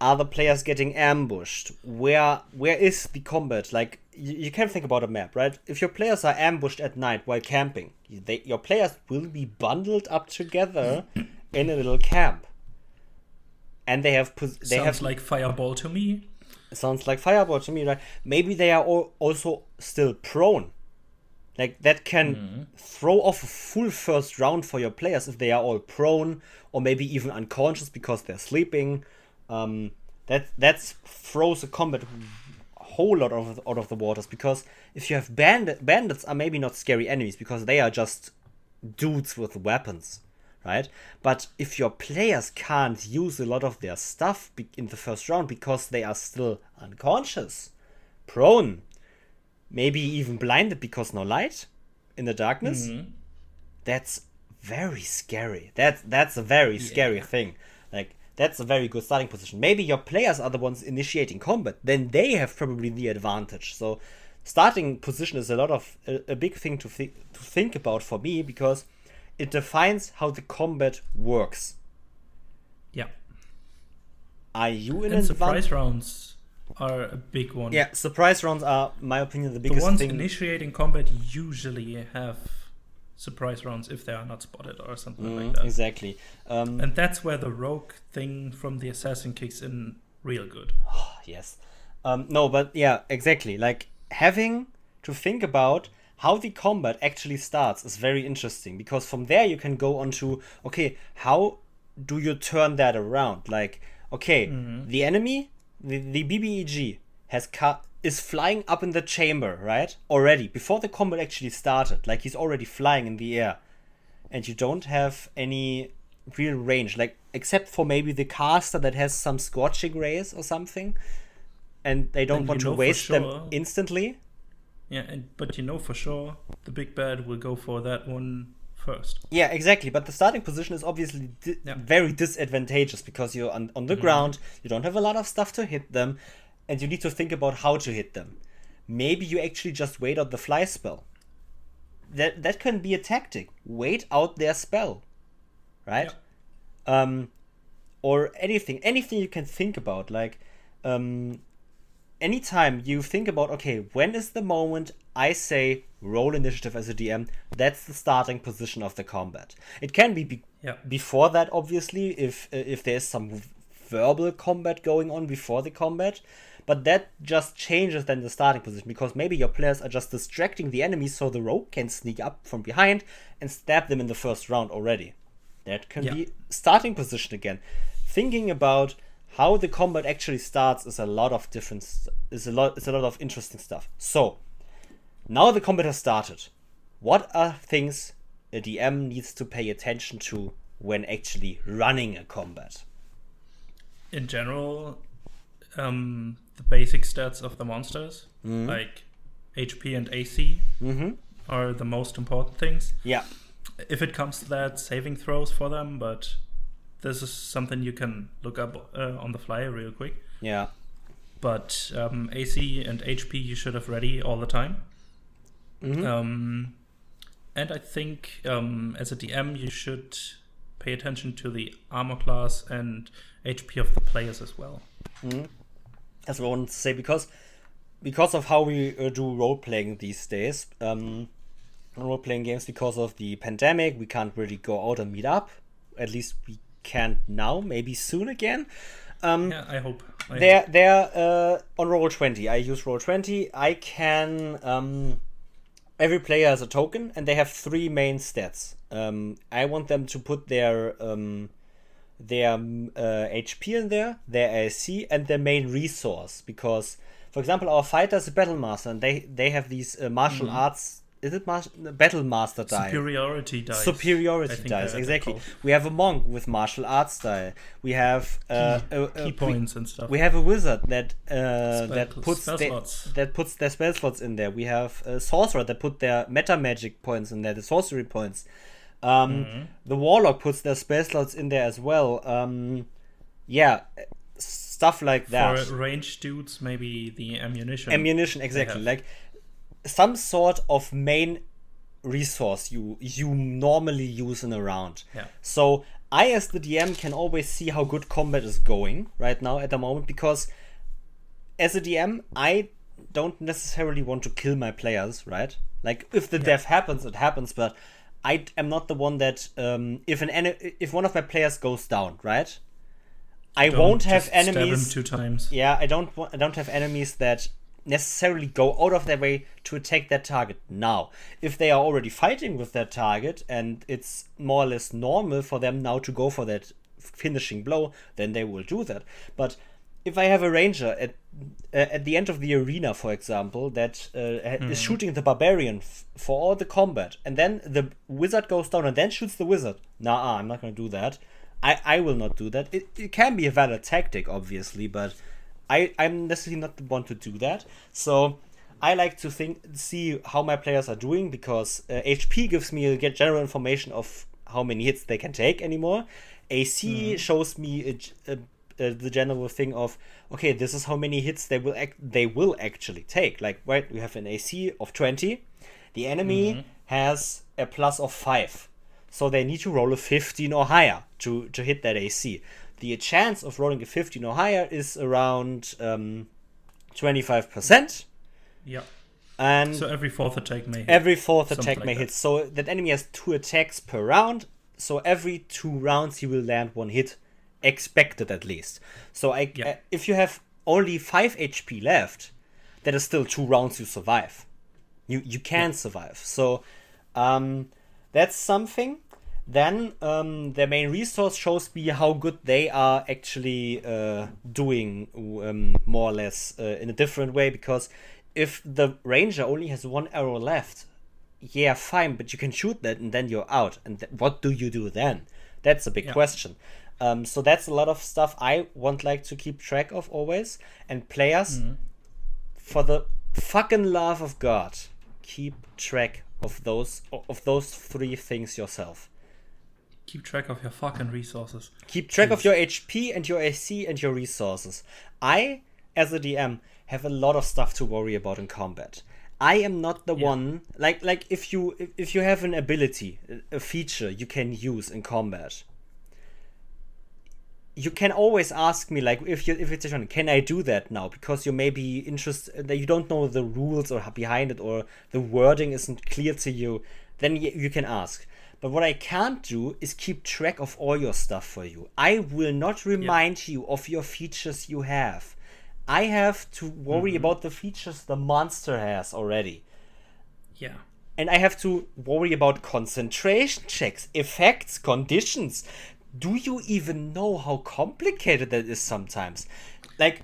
Are the players getting ambushed? Where where is the combat? Like you, you can think about a map, right? If your players are ambushed at night while camping, they, your players will be bundled up together in a little camp. And they have pos- they Sounds have like Fireball to me. sounds like fireball to me right maybe they are all also still prone like that can throw off a full first round for your players if they are all prone or maybe even unconscious because they're sleeping. Um, that that throws a combat a whole lot of, out of the waters because if you have bandit bandits are maybe not scary enemies because they are just dudes with weapons right? But if your players can't use a lot of their stuff be- in the first round because they are still unconscious prone maybe even blinded because no light in the darkness. Mm-hmm. That's very scary. That that's a very scary thing. Like that's a very good starting position. Maybe your players are the ones initiating combat. Then they have probably the advantage. So starting position is a lot of a, a big thing to, thi- to think about for me because it defines how the combat works. Yeah. are you in And an surprise rounds are a big one. yeah surprise rounds are my opinion the biggest. The ones thing initiating combat usually have surprise rounds if they are not spotted or something Mm, like that. exactly um, And that's where the rogue thing from the assassin kicks in real good. yes. Um, no, but yeah, exactly. Like having to think about how the combat actually starts is very interesting because from there you can go on to okay, how do you turn that around? Like, okay, the enemy, the, the BBEG has cut is flying up in the chamber, right? Already before the combat actually started. Like he's already flying in the air. And you don't have any real range, like except for maybe the caster that has some scorching rays or something, and they don't And want to waste them instantly. Yeah, and but you know for sure the big bad will go for that one first. Yeah, exactly. But the starting position is obviously di- Yeah. very disadvantageous because you're on, on the ground, you don't have a lot of stuff to hit them, and you need to think about how to hit them. Maybe you actually just wait out the fly spell. That that can be a tactic. Wait out their spell, right? Um, or anything, anything you can think about. Like, um, anytime you think about, okay, when is the moment I say roll initiative as a DM? That's the starting position of the combat. It can be, be Yeah. before that, obviously, if uh, if there's some verbal combat going on before the combat. But that just changes then the starting position because maybe your players are just distracting the enemy so the rogue can sneak up from behind and stab them in the first round already. That can Yeah. be starting position again. Thinking about how the combat actually starts is a lot of different is a lot is a lot of interesting stuff. So now the combat has started. What are things a DM needs to pay attention to when actually running a combat? In general, um, the basic stats of the monsters, Mm-hmm. like HP and AC, are the most important things. Yeah. If it comes to that, saving throws for them, but this is something you can look up uh, on the fly real quick. Yeah. But um, AC and HP you should have ready all the time. Um, and I think um, as a DM you should pay attention to the armor class and HP of the players as well. That's what I wanted to say because because of how we uh, do role playing these days, um, role playing games because of the pandemic, we can't really go out and meet up. At least we can't now. Maybe soon again. Um, Yeah, I hope. I They're they're uh, on Roll20. I use Roll20. I can um, every player has a token, and they have three main stats. Um, I want them to put their um, their um, uh, HP in there, their AC, and their main resource. Because, for example, our fighter is a battle master, and they they have these uh, martial arts. Is it mar- battle master die? Superiority dice. Superiority dice exactly we have a monk with martial arts style we have uh, a, a- Ki we- points and stuff. we have a wizard that uh, that puts spell the- that puts their spell slots in there we have a sorcerer that put their meta magic points in there the sorcery points um, Mm-hmm. the warlock puts their spell slots in there as well um, yeah stuff like that For range dudes, maybe the ammunition. ammunition exactly like some sort of main resource you you normally use in a round Yeah. so i as the dm can always see how good combat is going right now at the moment because as a dm i don't necessarily want to kill my players right like if the death happens it happens but i am not the one that um if an ene- if one of my players goes down right i Don't won't have just stab him enemies two times. yeah, I don't. I don't have enemies that necessarily go out of their way to attack that target now. If they are already fighting with that target and it's more or less normal for them now to go for that finishing blow, then they will do that. But if I have a ranger at uh, at the end of the arena, for example, that uh, is shooting the barbarian f- for all the combat, and then the wizard goes down and then shoots the wizard. Nah, I'm not going to do that. I, I will not do that. It, it can be a valid tactic, obviously, but I, I'm necessarily not the one to do that. So I like to think see how my players are doing because uh, HP gives me a get general information of how many hits they can take anymore. AC shows me a a- a- the general thing of okay, this is how many hits they will act- they will actually take. Like right, we have an AC of twenty. The enemy has a plus of five. So they need to roll a 15 or higher to, to hit that AC. The chance of rolling a 15 or higher is around um, 25%. Yeah. And So every fourth attack may hit. every fourth something attack like may that. hit. So that enemy has two attacks per round. So every two rounds he will land one hit, expected at least. So I, Yeah. uh, if you have only five HP left, that is still two rounds you survive. You you can survive. So um, that's something. Then um, their main resource shows me how good they are actually uh, doing, um, more or less uh, in a different way. Because if the ranger only has one arrow left, yeah, fine, but you can shoot that and then you're out. And th- what do you do then? That's a big Yeah. question. Um, so that's a lot of stuff I want like to keep track of always. And players, for the fucking love of God, keep track of those of those three things yourself. Keep track of your fucking resources. Keep track of your HP and your AC and your resources. I, as a DM, have a lot of stuff to worry about in combat. I am not the one like like if you if- you have an ability, a feature you can use in combat. You can always ask me like if you if it's a can I do that now? Because you may be interested that you don't know the rules or behind it or the wording isn't clear to you, then y- you can ask. But what I can't do is keep track of all your stuff for you. I will not remind you of your features you have. I have to worry mm-hmm. about the features the monster has already. Yeah. And I have to worry about concentration checks, effects, conditions. Do you even know how complicated that is sometimes? Like,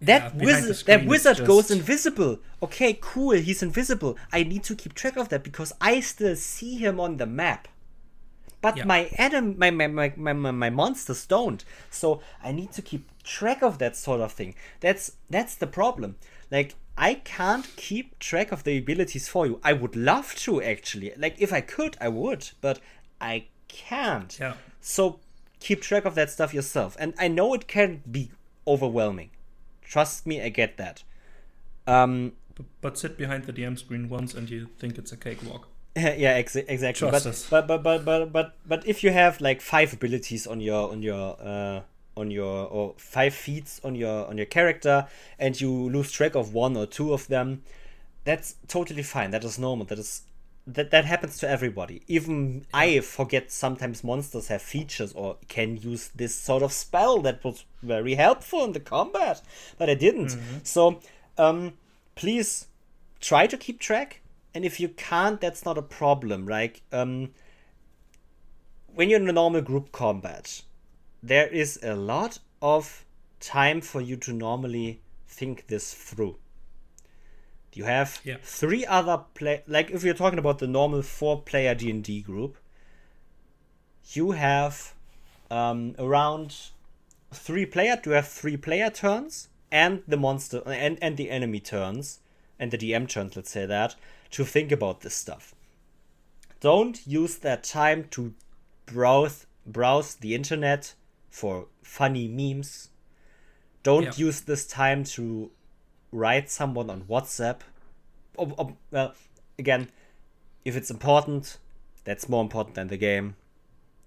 that Yeah, wizard, that wizard goes invisible. Okay, cool. He's invisible. I need to keep track of that because I still see him on the map. But Yeah. my adam, my my, my my my my monsters don't. So I need to keep track of that sort of thing. That's that's the problem. Like I can't keep track of the abilities for you. I would love to actually. Like if I could, I would, but I can't. Yeah. So keep track of that stuff yourself. And I know it can be overwhelming. Trust me, I get that. Um, But, but sit behind the DM screen once and you think it's a cakewalk. yeah, ex- exactly. But, but but but but but but if you have like five abilities on your on your uh on your or five feats on your on your character and you lose track of one or two of them, that's totally fine. That is normal. That is that that happens to everybody. Even I forget sometimes monsters have features or can use this sort of spell that was very helpful in the combat, but I didn't. So um please try to keep track and if you can't that's not a problem like um when you're in a normal group combat there is a lot of time for you to normally think this through you have Yeah. three other play like if you're talking about the normal four player d&d group you have um, around three player you have three player turns and the monster and, and the enemy turns and the dm turns let's say that to think about this stuff don't use that time to browse browse the internet for funny memes don't Yeah. use this time to write someone on whatsapp Oh, oh, well again if it's important that's more important than the game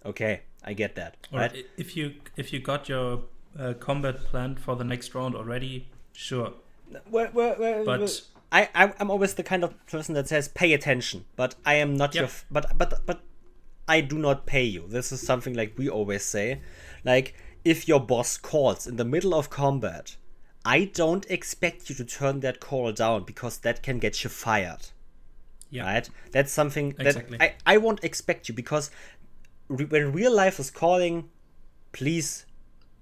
okay i get that Or right if you if you got your uh, combat planned for the next round already, sure. well, well, well, But- I, I'm, always the kind of person that says pay attention, but I am not your. F- but but but I do not pay you. This is something like we always say, like if your boss calls in the middle of combat, I don't expect you to turn that call down because that can get you fired. Yeah. Right? That's something that Exactly. I, I won't expect you because re- when real life is calling, please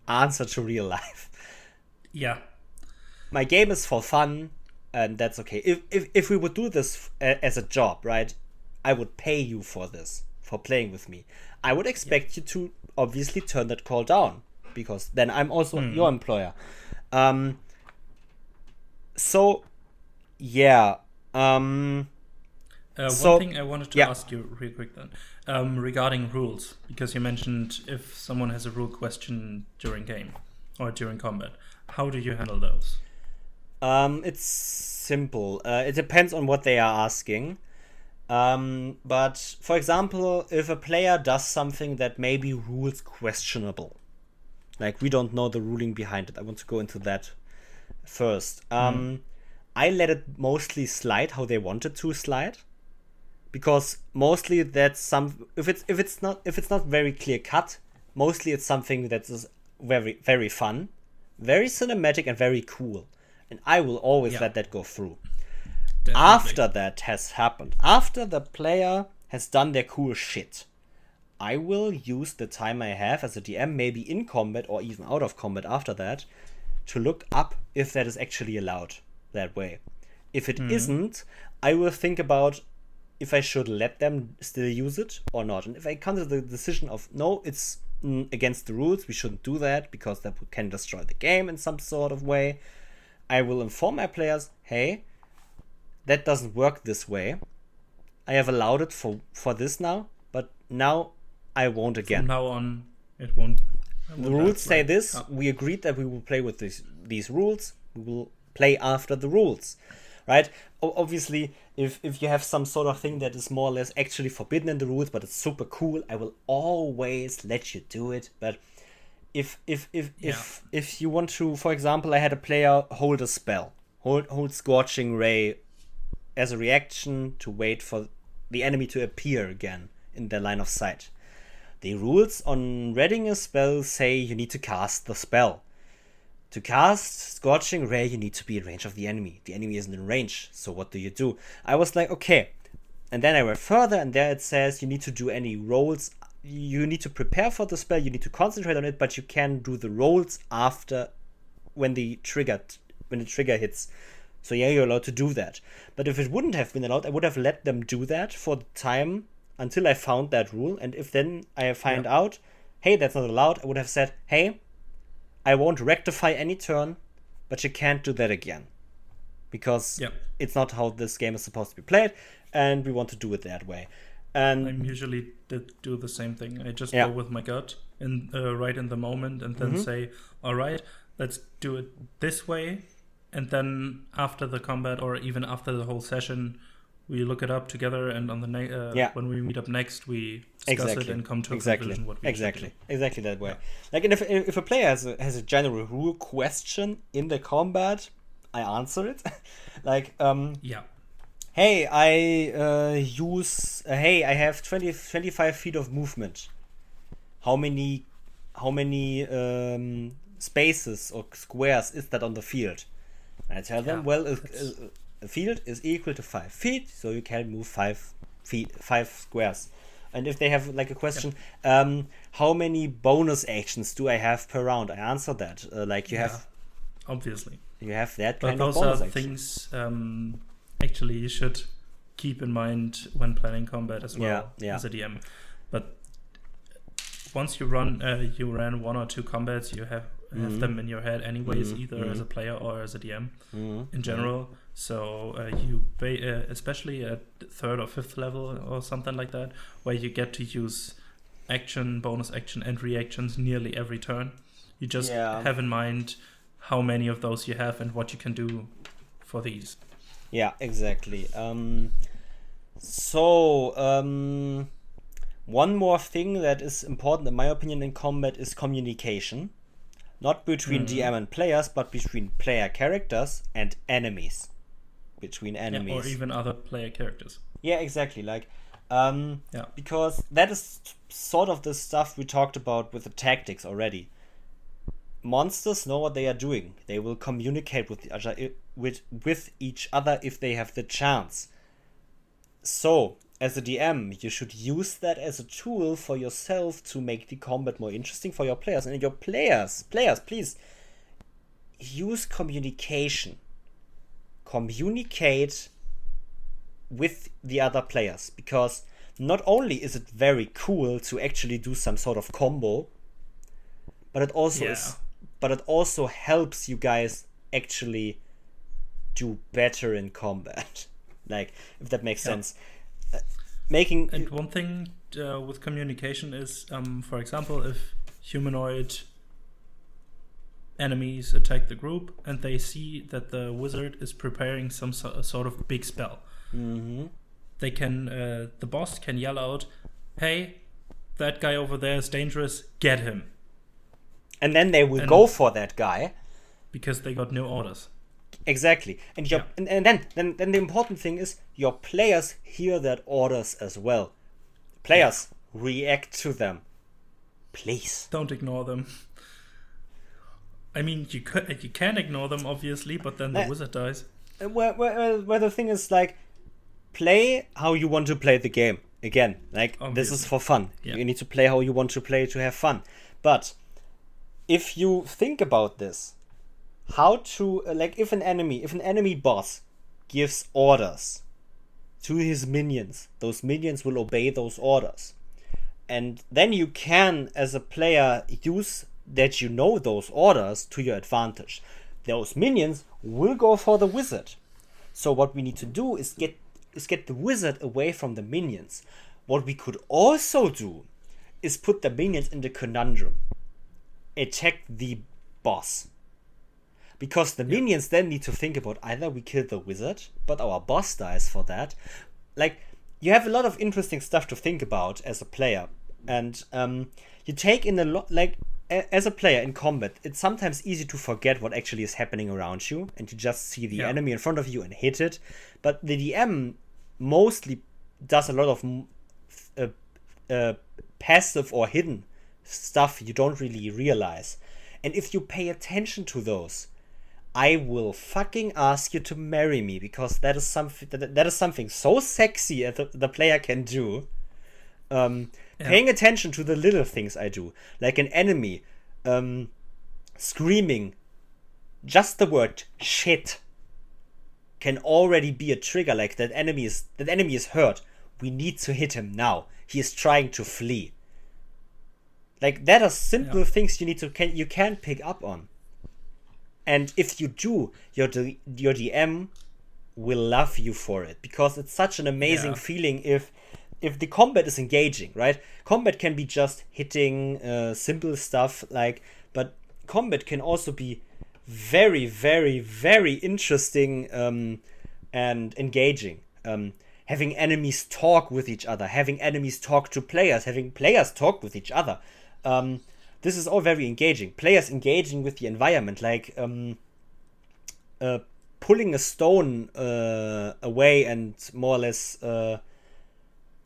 answer to real life Yeah. my game is for fun and that's okay if if, if we would do this f- as a job right i would pay you for this for playing with me i would expect you to obviously turn that call down because then i'm also hmm. your employer um so yeah um Uh, So- one thing I wanted to yeah. ask you real quick then, um, regarding rules, because you mentioned if someone has a rule question during game or during combat, how do you handle those? Um, it's simple. Uh, it depends on what they are asking. Um, but for example, if a player does something that may be rules questionable, like we don't know the ruling behind it, I want to go into that first. Um, I let it mostly slide how they wanted to slide, because mostly that's some. If it's if it's not if it's not very clear cut, mostly it's something that is very very fun, very cinematic and very cool, and I will always Yeah. let that go through Definitely. after that has happened, after the player has done their cool shit, I will use the time I have as a DM, maybe in combat or even out of combat after that, to look up if that is actually allowed that way. If it hmm. not I will think about if I should let them still use it or not. And if I come to the decision of no, it's against the rules, we shouldn't do that because that can destroy the game in some sort of way, I will inform my players, hey, that doesn't work this way. I have allowed it for for this now, but now I won't again. From now on, it won't. The rules say right? this. Yeah. We agreed that we will play with these these rules. We will play after the rules, right? Obviously, if if you have some sort of thing that is more or less actually forbidden in the rules, but it's super cool, I will always let you do it. But if if if if if you want to, for example, I had a player hold a spell, hold hold scorching ray as a reaction to wait for the enemy to appear again in their line of sight. The rules on readying a spell say you need to cast the spell. To cast Scorching Ray, you need to be in range of the enemy. The enemy isn't in range, so what do you do? I was like, okay. And then I went further, and there it says you need to do any rolls. You need to prepare for the spell, you need to concentrate on it, but you can do the rolls after when the trigger when the trigger hits. So yeah, you're allowed to do that. But if it wouldn't have been allowed, I would have let them do that for the time until I found that rule. And if then I find Yeah. out, hey, that's not allowed, I would have said, hey, I won't rectify any turn, but you can't do that again. Because Yeah. it's not how this game is supposed to be played, and we want to do it that way. And I'm usually do the same thing. I just Yeah. Mm-hmm. go with my gut in uh, right in the moment, and then say, "All right, let's do it this way." And then after the combat, or even after the whole session, we look it up together, and on the ne- uh, Yeah. when we meet up next, we discuss exactly. it and come to a exactly. conclusion what we exactly. exactly that way. Like and if, if a player has a, has a general rule question in the combat i answer it. Like um Yeah, hey i uh, use uh, hey i have 20 25 feet of movement. How many how many um, spaces or squares is that on the field? And i tell them well a, that's- a, a field is equal to five feet so you can move five feet five squares and if they have like a question um, how many bonus actions do i have per round i answer that uh, like you Yeah. have obviously. you have that But kind of those bonus are action. things um, actually you should keep in mind when planning combat as well Yeah, yeah. as a DM. But once you run, uh, you ran one or two combats, you have have Mhm. them in your head anyways, Mhm, either as mhm. a player or as a DM Mhm, in general. So uh, you, ba- uh, especially at third or fifth level or something like that, where you get to use action, bonus action, and reactions nearly every turn. You just Yeah. have in mind how many of those you have and what you can do for these. Yeah, exactly. Um, so, um, one more thing that is important, in my opinion, in combat is communication. Not between Mhm. DM and players, but between player characters and enemies. Between Yeah, enemies. or even other player characters. Yeah, exactly. Like, um, Yeah. because that is sort of the stuff we talked about with the tactics already. Monsters know what they are doing. They will communicate with each other, with with each other if they have the chance. So, as a DM, you should use that as a tool for yourself to make the combat more interesting for your players. And your players, players, please use communication. Communicate with the other players because not only is it very cool to actually do some sort of combo, but it also Yeah. is but it also helps you guys actually do better in combat. like if that makes Yeah. sense. Uh, making And one thing uh, with communication is, um, for example, if humanoid enemies attack the group and they see that the wizard is preparing some so- sort of big spell, Mhm. they can, uh, the boss can yell out, "Hey, that guy over there is dangerous. Get him!" and then they will And- go for that guy. Because they got no orders. Exactly. And your Yeah. and, and then, then then the important thing is your players hear that orders as well. Players react to them. Please. Don't ignore them. I mean, you could, you can ignore them, obviously, but then the Uh, wizard dies. Uh, Where, where, where the thing is like play how you want to play the game. Again, like this is for fun. Yeah. You need to play how you want to play to have fun. But if you think about this, how to uh, like if an enemy, if an enemy boss gives orders to his minions, those minions will obey those orders. And then you can, as a player, use that you know those orders to your advantage. Those minions will go for the wizard. So what we need to do is get is get the wizard away from the minions. What we could also do is put the minions in the conundrum. Attack the boss. Because the minions then need to think about either we kill the wizard, but our boss dies for that. Like, you have a lot of interesting stuff to think about as a player. And um, you take in a lot, like, as a player in combat, it's sometimes easy to forget what actually is happening around you and you just see the Yeah. enemy in front of you and hit it. But the DM mostly does a lot of uh, uh, passive or hidden stuff you don't really realize. And if you pay attention to those, I will fucking ask you to marry me because that is something that, that is something so sexy that the, the player can do. Um, Yeah. Paying attention to the little things I do, like an enemy um, screaming just the word shit can already be a trigger like that enemy is that enemy is hurt we need to hit him now he is trying to flee like that are simple Yeah. things you need to can you can pick up on and if you do your your dm will love you for it because it's such an amazing Yeah. feeling if if the combat is engaging right? Combat can be just hitting uh, simple stuff like but combat can also be very very very interesting um, and engaging. Um, having enemies talk with each other having enemies talk to players having players talk with each other. Um, this is all very engaging. Players engaging with the environment like um, uh, pulling a stone uh, away and more or less uh,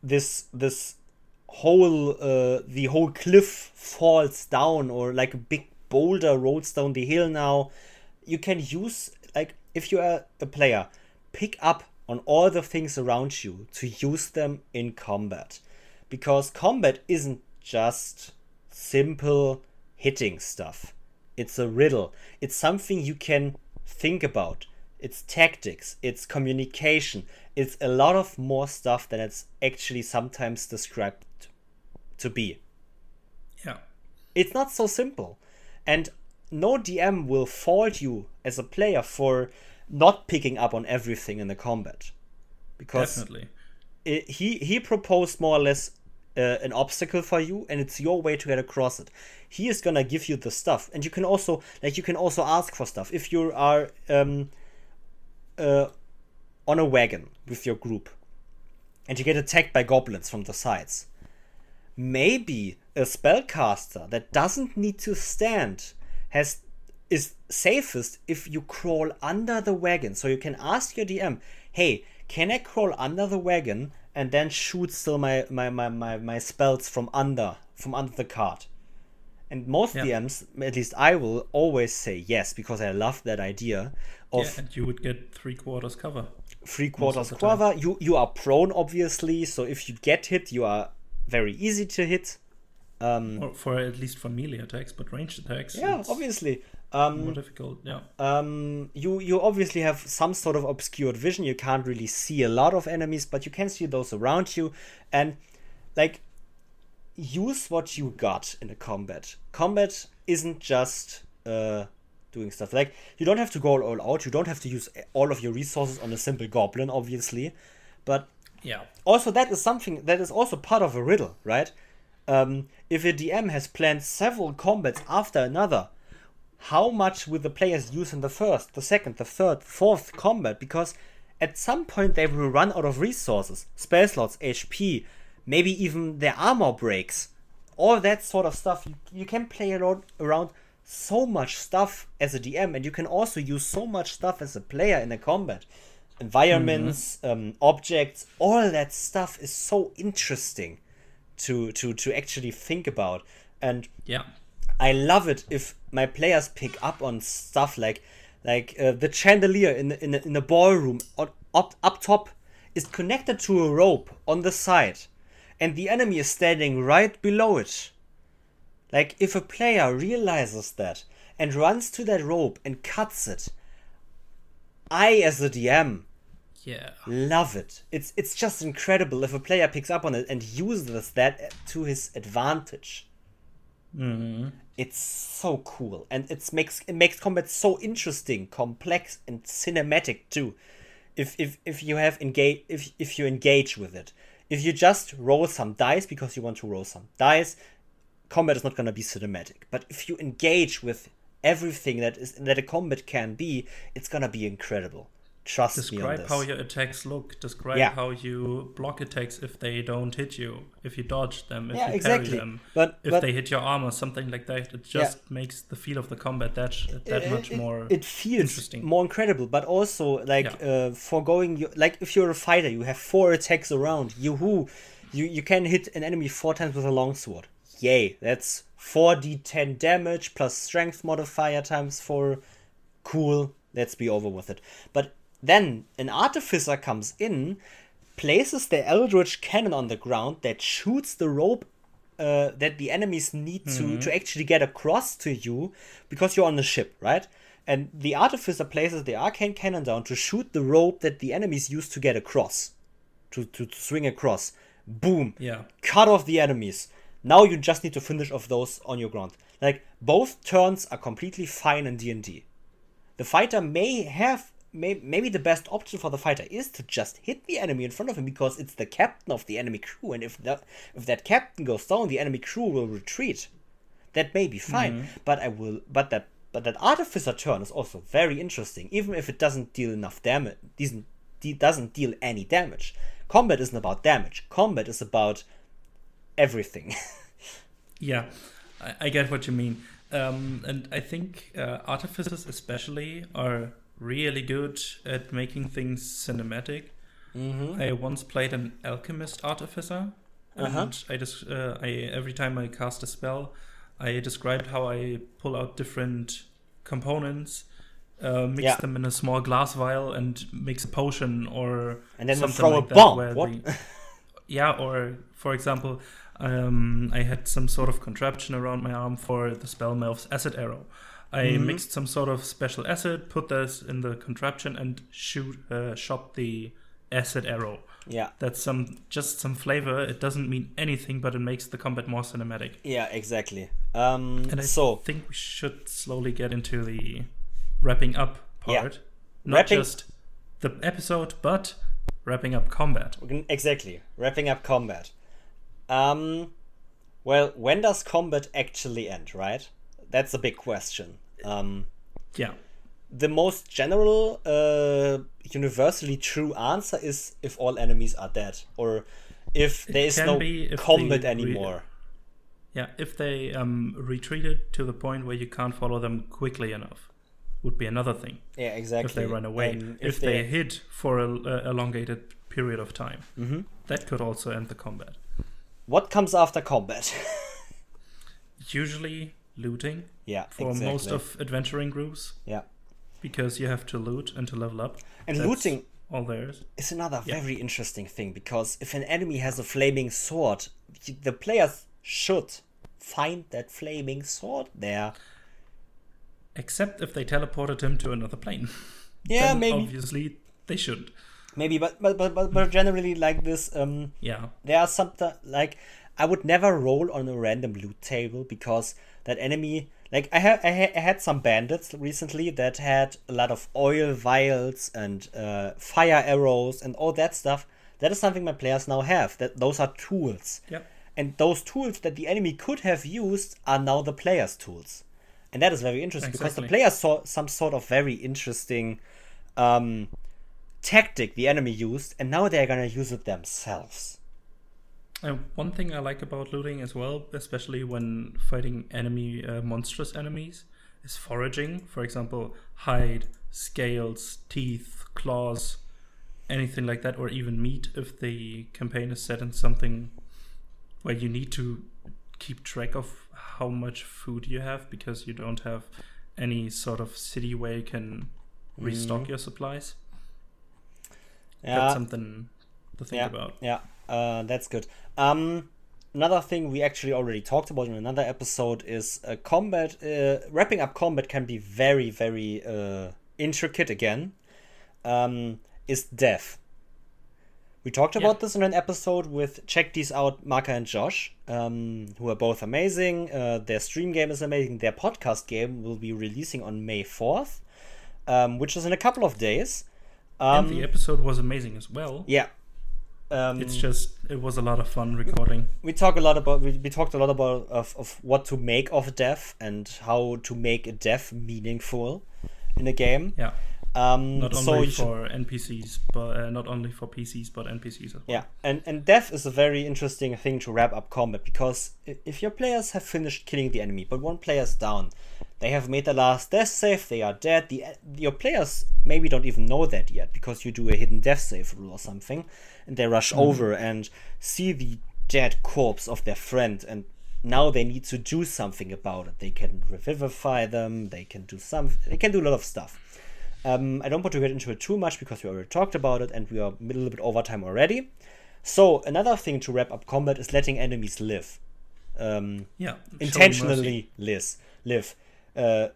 this this whole uh, the whole cliff falls down or like a big boulder rolls down the hill now. You can use like if you are a player pick up on all the things around you to use them in combat. Because combat isn't just simple hitting stuff. It's a riddle. It's something you can think about it's tactics it's communication it's a lot of more stuff than it's actually sometimes described to be. Yeah. it's not so simple. And no dm will fault you as a player for not picking up on everything in the combat. Because Definitely. it, he he proposed more or less uh, an obstacle for you and it's your way to get across it. He is gonna give you the stuff. And you can also like you can also ask for stuff. If you are um uh on a wagon with your group and you get attacked by goblins from the sides maybe a spellcaster that doesn't need to stand has is safest if you crawl under the wagon. So you can ask your DM, hey, can I crawl under the wagon and then shoot still my my, my, my, my spells from under from under the cart? And most Yeah. DMs, at least I will always say yes because I love that idea of yeah, and you would get three quarters cover. three quarters time. cover. You you are prone obviously, so if you get hit, you are very easy to hit. Um, Or for at least for melee attacks, but ranged attacks. yeah, obviously. Um, more difficult. Yeah. um, you you obviously have some sort of obscured vision. You can't really see a lot of enemies, but you can see those around you, and like use what you got in a combat. Combat isn't just uh, doing stuff like you don't have to go all out. You don't have to use all of your resources on a simple goblin, obviously, but Yeah. also that is something that is also part of a riddle, right? Um, if a DM has planned several combats after another, how much will the players use in the first, the second, the third, fourth combat? Because at some point they will run out of resources, spell slots, HP, maybe even their armor breaks, all that sort of stuff. You, you can play around, around so much stuff as a DM, and you can also use so much stuff as a player in a combat. Environments, um, objects, all that stuff is so interesting to to to actually think about. And Yeah. I love it if my players pick up on stuff like like uh, the chandelier in the, in the, in the ballroom on, up up top is connected to a rope on the side, and the enemy is standing right below it. Like if a player realizes that and runs to that rope and cuts it, I as a DM Yeah. love it. It's it's just incredible if a player picks up on it and uses that to his advantage. hmm It's so cool, and it makes it makes combat so interesting, complex, and cinematic too. If if if you have engage if if you engage with it, if you just roll some dice because you want to roll some dice, combat is not gonna be cinematic. But if you engage with everything that is that a combat can be, it's gonna be incredible. Trust me on Describe how your attacks look. Describe Yeah. how you block attacks if they don't hit you, if you dodge them, if Yeah, you exactly. parry them, But- if but- they hit your armor, something like that. It just makes the feel of the combat that that it- much it- more. It feels interesting. more incredible, but also like Yeah. uh, foregoing you like if you're a fighter, you have four attacks around. You who you you can hit an enemy four times with a longsword. Yay, that's four d10 damage plus strength modifier times four. Cool. Let's be over with it. But then an artificer comes in, places the eldritch cannon on the ground that shoots the rope uh, that the enemies need to to actually get across to you because you're on the ship, right? and the artificer places the arcane cannon down to shoot the rope that the enemies use to get across, to, to, to swing across. Boom. Yeah. Cut off the enemies. Now you just need to finish off those on your ground. Like both turns are completely fine in D and D. The fighter may have may, maybe the best option for the fighter is to just hit the enemy in front of him because it's the captain of the enemy crew, and if that if that captain goes down, the enemy crew will retreat. That may be fine, but I will. But that but that artificer turn is also very interesting, even if it doesn't deal enough damage. Doesn't doesn't deal any damage. Combat isn't about damage. Combat is about everything. Yeah, I, I get what you mean. Um, and I think uh, artificers, especially, are really good at making things cinematic. mm-hmm. I once played an alchemist artificer, and Uh-huh. I just uh, I every time I cast a spell, I described how I pull out different components, uh, mix Yeah. them in a small glass vial, and mix a potion or And then something throw a like that, bomb. What? yeah, or for example, um, I had some sort of contraption around my arm for the spell Melf's acid arrow. I Mhm. mixed some sort of special acid, put this in the contraption, and shoot uh, shot the acid arrow. Yeah, That's some just some flavor. It doesn't mean anything, but it makes the combat more cinematic. yeah, exactly. Um, And I so think we should slowly get into the wrapping up Yeah. part. Not Wrapping- just the episode, but wrapping up combat. exactly wrapping up combat. Um, well, when does combat actually end? Right, that's a big question. Um, Yeah. the most general, uh, universally true answer is if all enemies are dead, or if there is no combat they re- anymore. Yeah, if they um, retreated to the point where you can't follow them quickly enough, would be another thing. Yeah, exactly. If they run away, And if, they, hid for a, a elongated period of time, Mhm. that could also end the combat. what comes after combat? Usually looting yeah, for exactly. most of adventuring groups yeah, because you have to loot and to level up. and That's looting all there is. is another Yeah. very interesting thing because if an enemy has a flaming sword, the players should find that flaming sword there. Except if they teleported him to another plane. Yeah, Then maybe, Obviously, they shouldn't. maybe, but but but but, but generally like this. Um, Yeah. there are some like I would never roll on a random loot table because that enemy like I had I, ha- I had some bandits recently that had a lot of oil vials and uh, fire arrows and all that stuff. That is something my players now have. That those are tools. Yep. And those tools that the enemy could have used are now the player's tools. And that is very interesting because the Exactly. players saw some sort of very interesting um, tactic the enemy used, and now they're gonna use it themselves. Uh, one thing I like about looting as well, especially when fighting enemy uh, monstrous enemies, is foraging. For example, hide, scales, teeth, claws, anything like that, or even meat if the campaign is set in something where you need to keep track of how much food you have because you don't have any sort of city where you can restock your supplies. Yeah, That's something to think yeah, about. yeah, uh, that's good. Um, another thing we actually already talked about in another episode is uh, combat. Uh, wrapping up combat can be very, very uh, intricate again. Um, is death. We talked about Yeah. this in an episode with check these out, Marka and Josh, um, who are both amazing. Uh, their stream game is amazing. Their podcast game will be releasing on May fourth, um, which is in a couple of days. Um, and the episode was amazing as well. yeah. Um, It's just it was a lot of fun recording. we talk a lot about we, we talked a lot about of, of what to make of a death and how to make a death meaningful in a game. Yeah, Um, not so only should- for NPCs, but uh, not only for PCs, but NPCs as well. yeah, and and death is a very interesting thing to wrap up combat because if your players have finished killing the enemy, but one player's down, they have made the last death save, they are dead. The your players maybe don't even know that yet because you do a hidden death save rule or something, and they rush over and see the dead corpse of their friend and now they need to do something about it. They can revivify them. They can do some. They can do a lot of stuff. Um, I don't want to get into it too much because we already talked about it and we are a little bit over time already. So another thing to wrap up combat is letting enemies live. Um, Yeah, intentionally live. Live. Uh,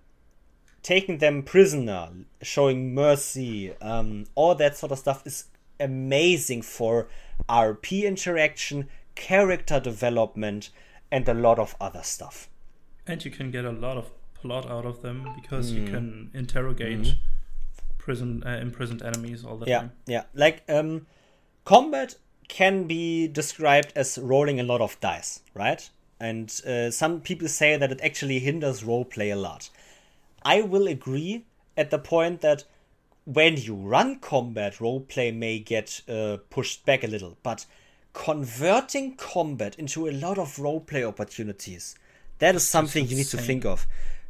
taking them prisoner, showing mercy, um, all that sort of stuff is amazing for RP interaction, character development, and a lot of other stuff. And you can get a lot of plot out of them because you Mm. can interrogate Mhm. prison uh, imprisoned enemies all the Yeah, time. yeah. Like um, combat can be described as rolling a lot of dice, right? And uh, some people say that it actually hinders roleplay a lot. I will agree at the point that when you run combat, roleplay may get uh, pushed back a little, but converting combat into a lot of roleplay opportunities, that is something you need to think of.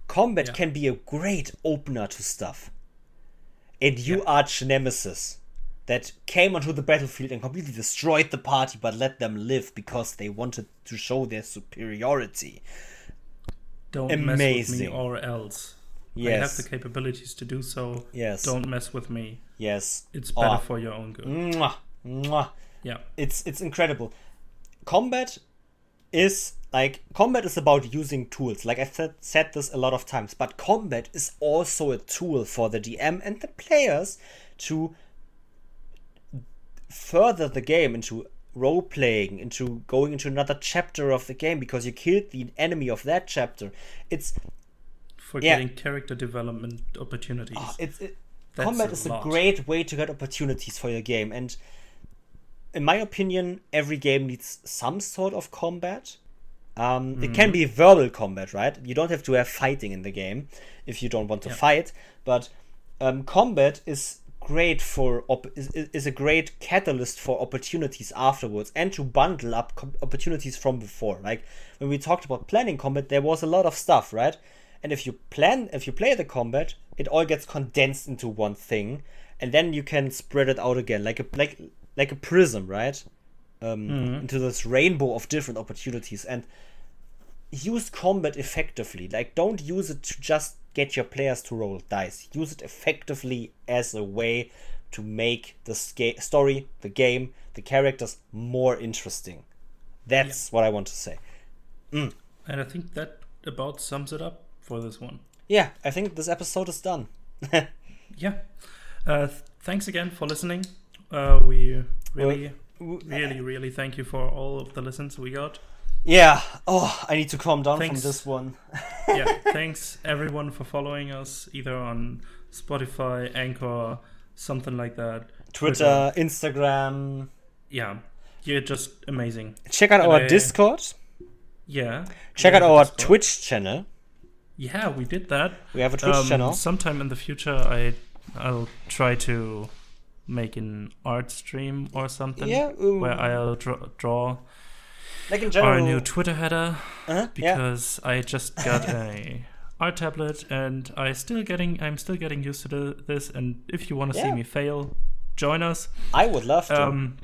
Combat Yeah. can be a great opener to stuff. And you Yeah. arch nemesis that came onto the battlefield and completely destroyed the party but let them live because they wanted to show their superiority. Don't mess with me or else. Yes. I have the capabilities to do so. Yes. Don't mess with me. Yes. It's better Oh. for your own good. Mwah, mwah. Yeah. It's it's incredible. Combat is like combat is about using tools. Like I said said this a lot of times, but combat is also a tool for the DM and the players to further the game into role playing, into going into another chapter of the game because you killed the enemy of that chapter. It's For Yeah. getting character development opportunities. Ah, it's it, combat a is a great way to get opportunities for your game and in my opinion every game needs some sort of combat um, it Mm-hmm. can be verbal combat right you don't have to have fighting in the game if you don't want to Yeah. fight but um, combat is great for op- is, is a great catalyst for opportunities afterwards and to bundle up com- opportunities from before. Like when we talked about planning combat there was a lot of stuff right? And if you plan if you play the combat it all gets condensed into one thing and then you can spread it out again like a like like a prism right? Um, into this rainbow of different opportunities and use combat effectively. Like don't use it to just get your players to roll dice use it effectively as a way to make the sca- story the game the characters more interesting that's what i want to say and I think that about sums it up for this one. yeah i think this episode is done Yeah. Uh, th- thanks again for listening. Uh, we really, really, really thank you for all of the listens we got. Yeah oh i need to calm down Thanks. from this one Yeah. thanks everyone for following us either on Spotify, Anchor, something like that. twitter instagram Yeah. You're just amazing. check out And our I- discord Yeah. check out our Discord. twitch channel Yeah, we did that. we have a twitch Um, channel Sometime in the future, I I'll try to make an art stream or something. yeah Where I'll draw, draw like in general our new Twitter header uh-huh, yeah because I just got a art tablet and I still getting I'm still getting used to the, this. And if you want to see me fail, join us. i would love to Um,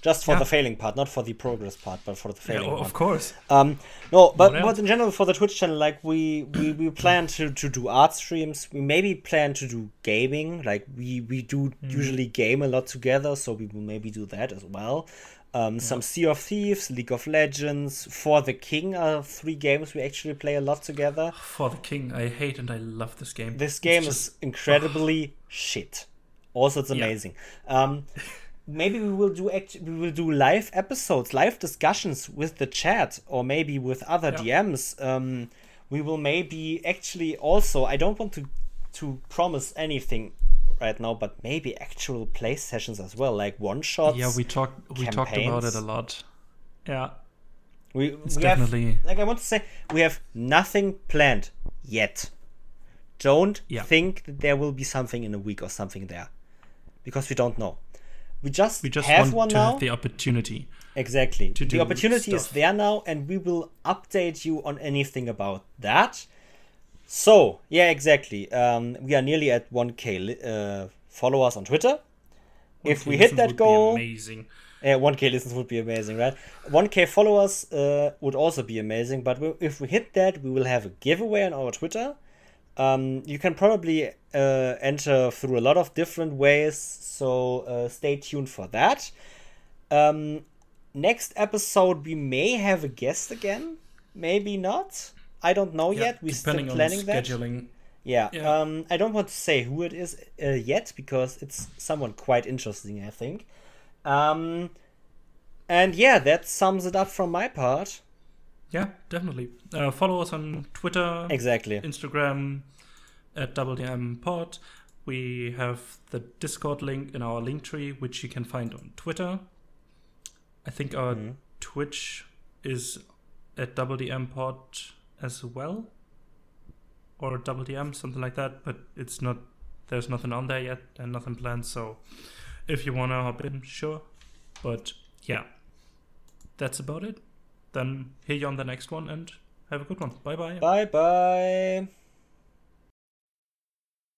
just for yeah. the failing part not for the progress part but for the yeah, failing part of course. Um, no, but What but in general for the Twitch channel, like we we, we plan to, to do art streams. We maybe plan to do gaming. Like we we do Hmm. usually game a lot together, so we will maybe do that as well. Um, some Sea of Thieves, League of Legends, For the King are three games we actually play a lot together. For the King, I hate and I love this game. This game just- is incredibly shit. Also, it's Yeah. amazing. Um, maybe we will do act- we will do live episodes, live discussions with the chat, or maybe with other Yeah. DMs. Um, we will maybe actually also. I don't want to to promise anything right now, but maybe actual play sessions as well, like one shots. yeah, we talked we talked about it a lot. Yeah, we, it's we have definitely like I want to say, we have nothing planned yet. Don't Yeah. think that there will be something in a week or something there, because we don't know. We just, we just have want one to now. have the opportunity. exactly. The opportunity is there now, and we will update you on anything about that. So yeah, exactly. Um, we are nearly at 1k li- uh, followers on Twitter. If we hit that goal, amazing. yeah, 1k listens would be amazing, right? 1k followers uh, would also be amazing, but we, if we hit that, we will have a giveaway on our Twitter. Um, you can probably uh, enter through a lot of different ways, so uh, stay tuned for that. Um, next episode, we may have a guest again, maybe not. I don't know Yeah, yet. We're still planning that. scheduling. Yeah. Yeah. Um, I don't want to say who it is uh, yet because it's someone quite interesting, I think. Um, and yeah, that sums it up from my part. Yeah, definitely. Uh, follow us on Twitter, Exactly. Instagram at WDM Pod. We have the Discord link in our link tree, which you can find on Twitter. I think our Mhm. Twitch is at WDM Pod as well, or WDM, something like that. But it's not. There's nothing on there yet, and nothing planned. So, if you wanna hop in, sure. But yeah, that's about it. Then hear you on the next one, and have a good one. Bye bye. Bye bye.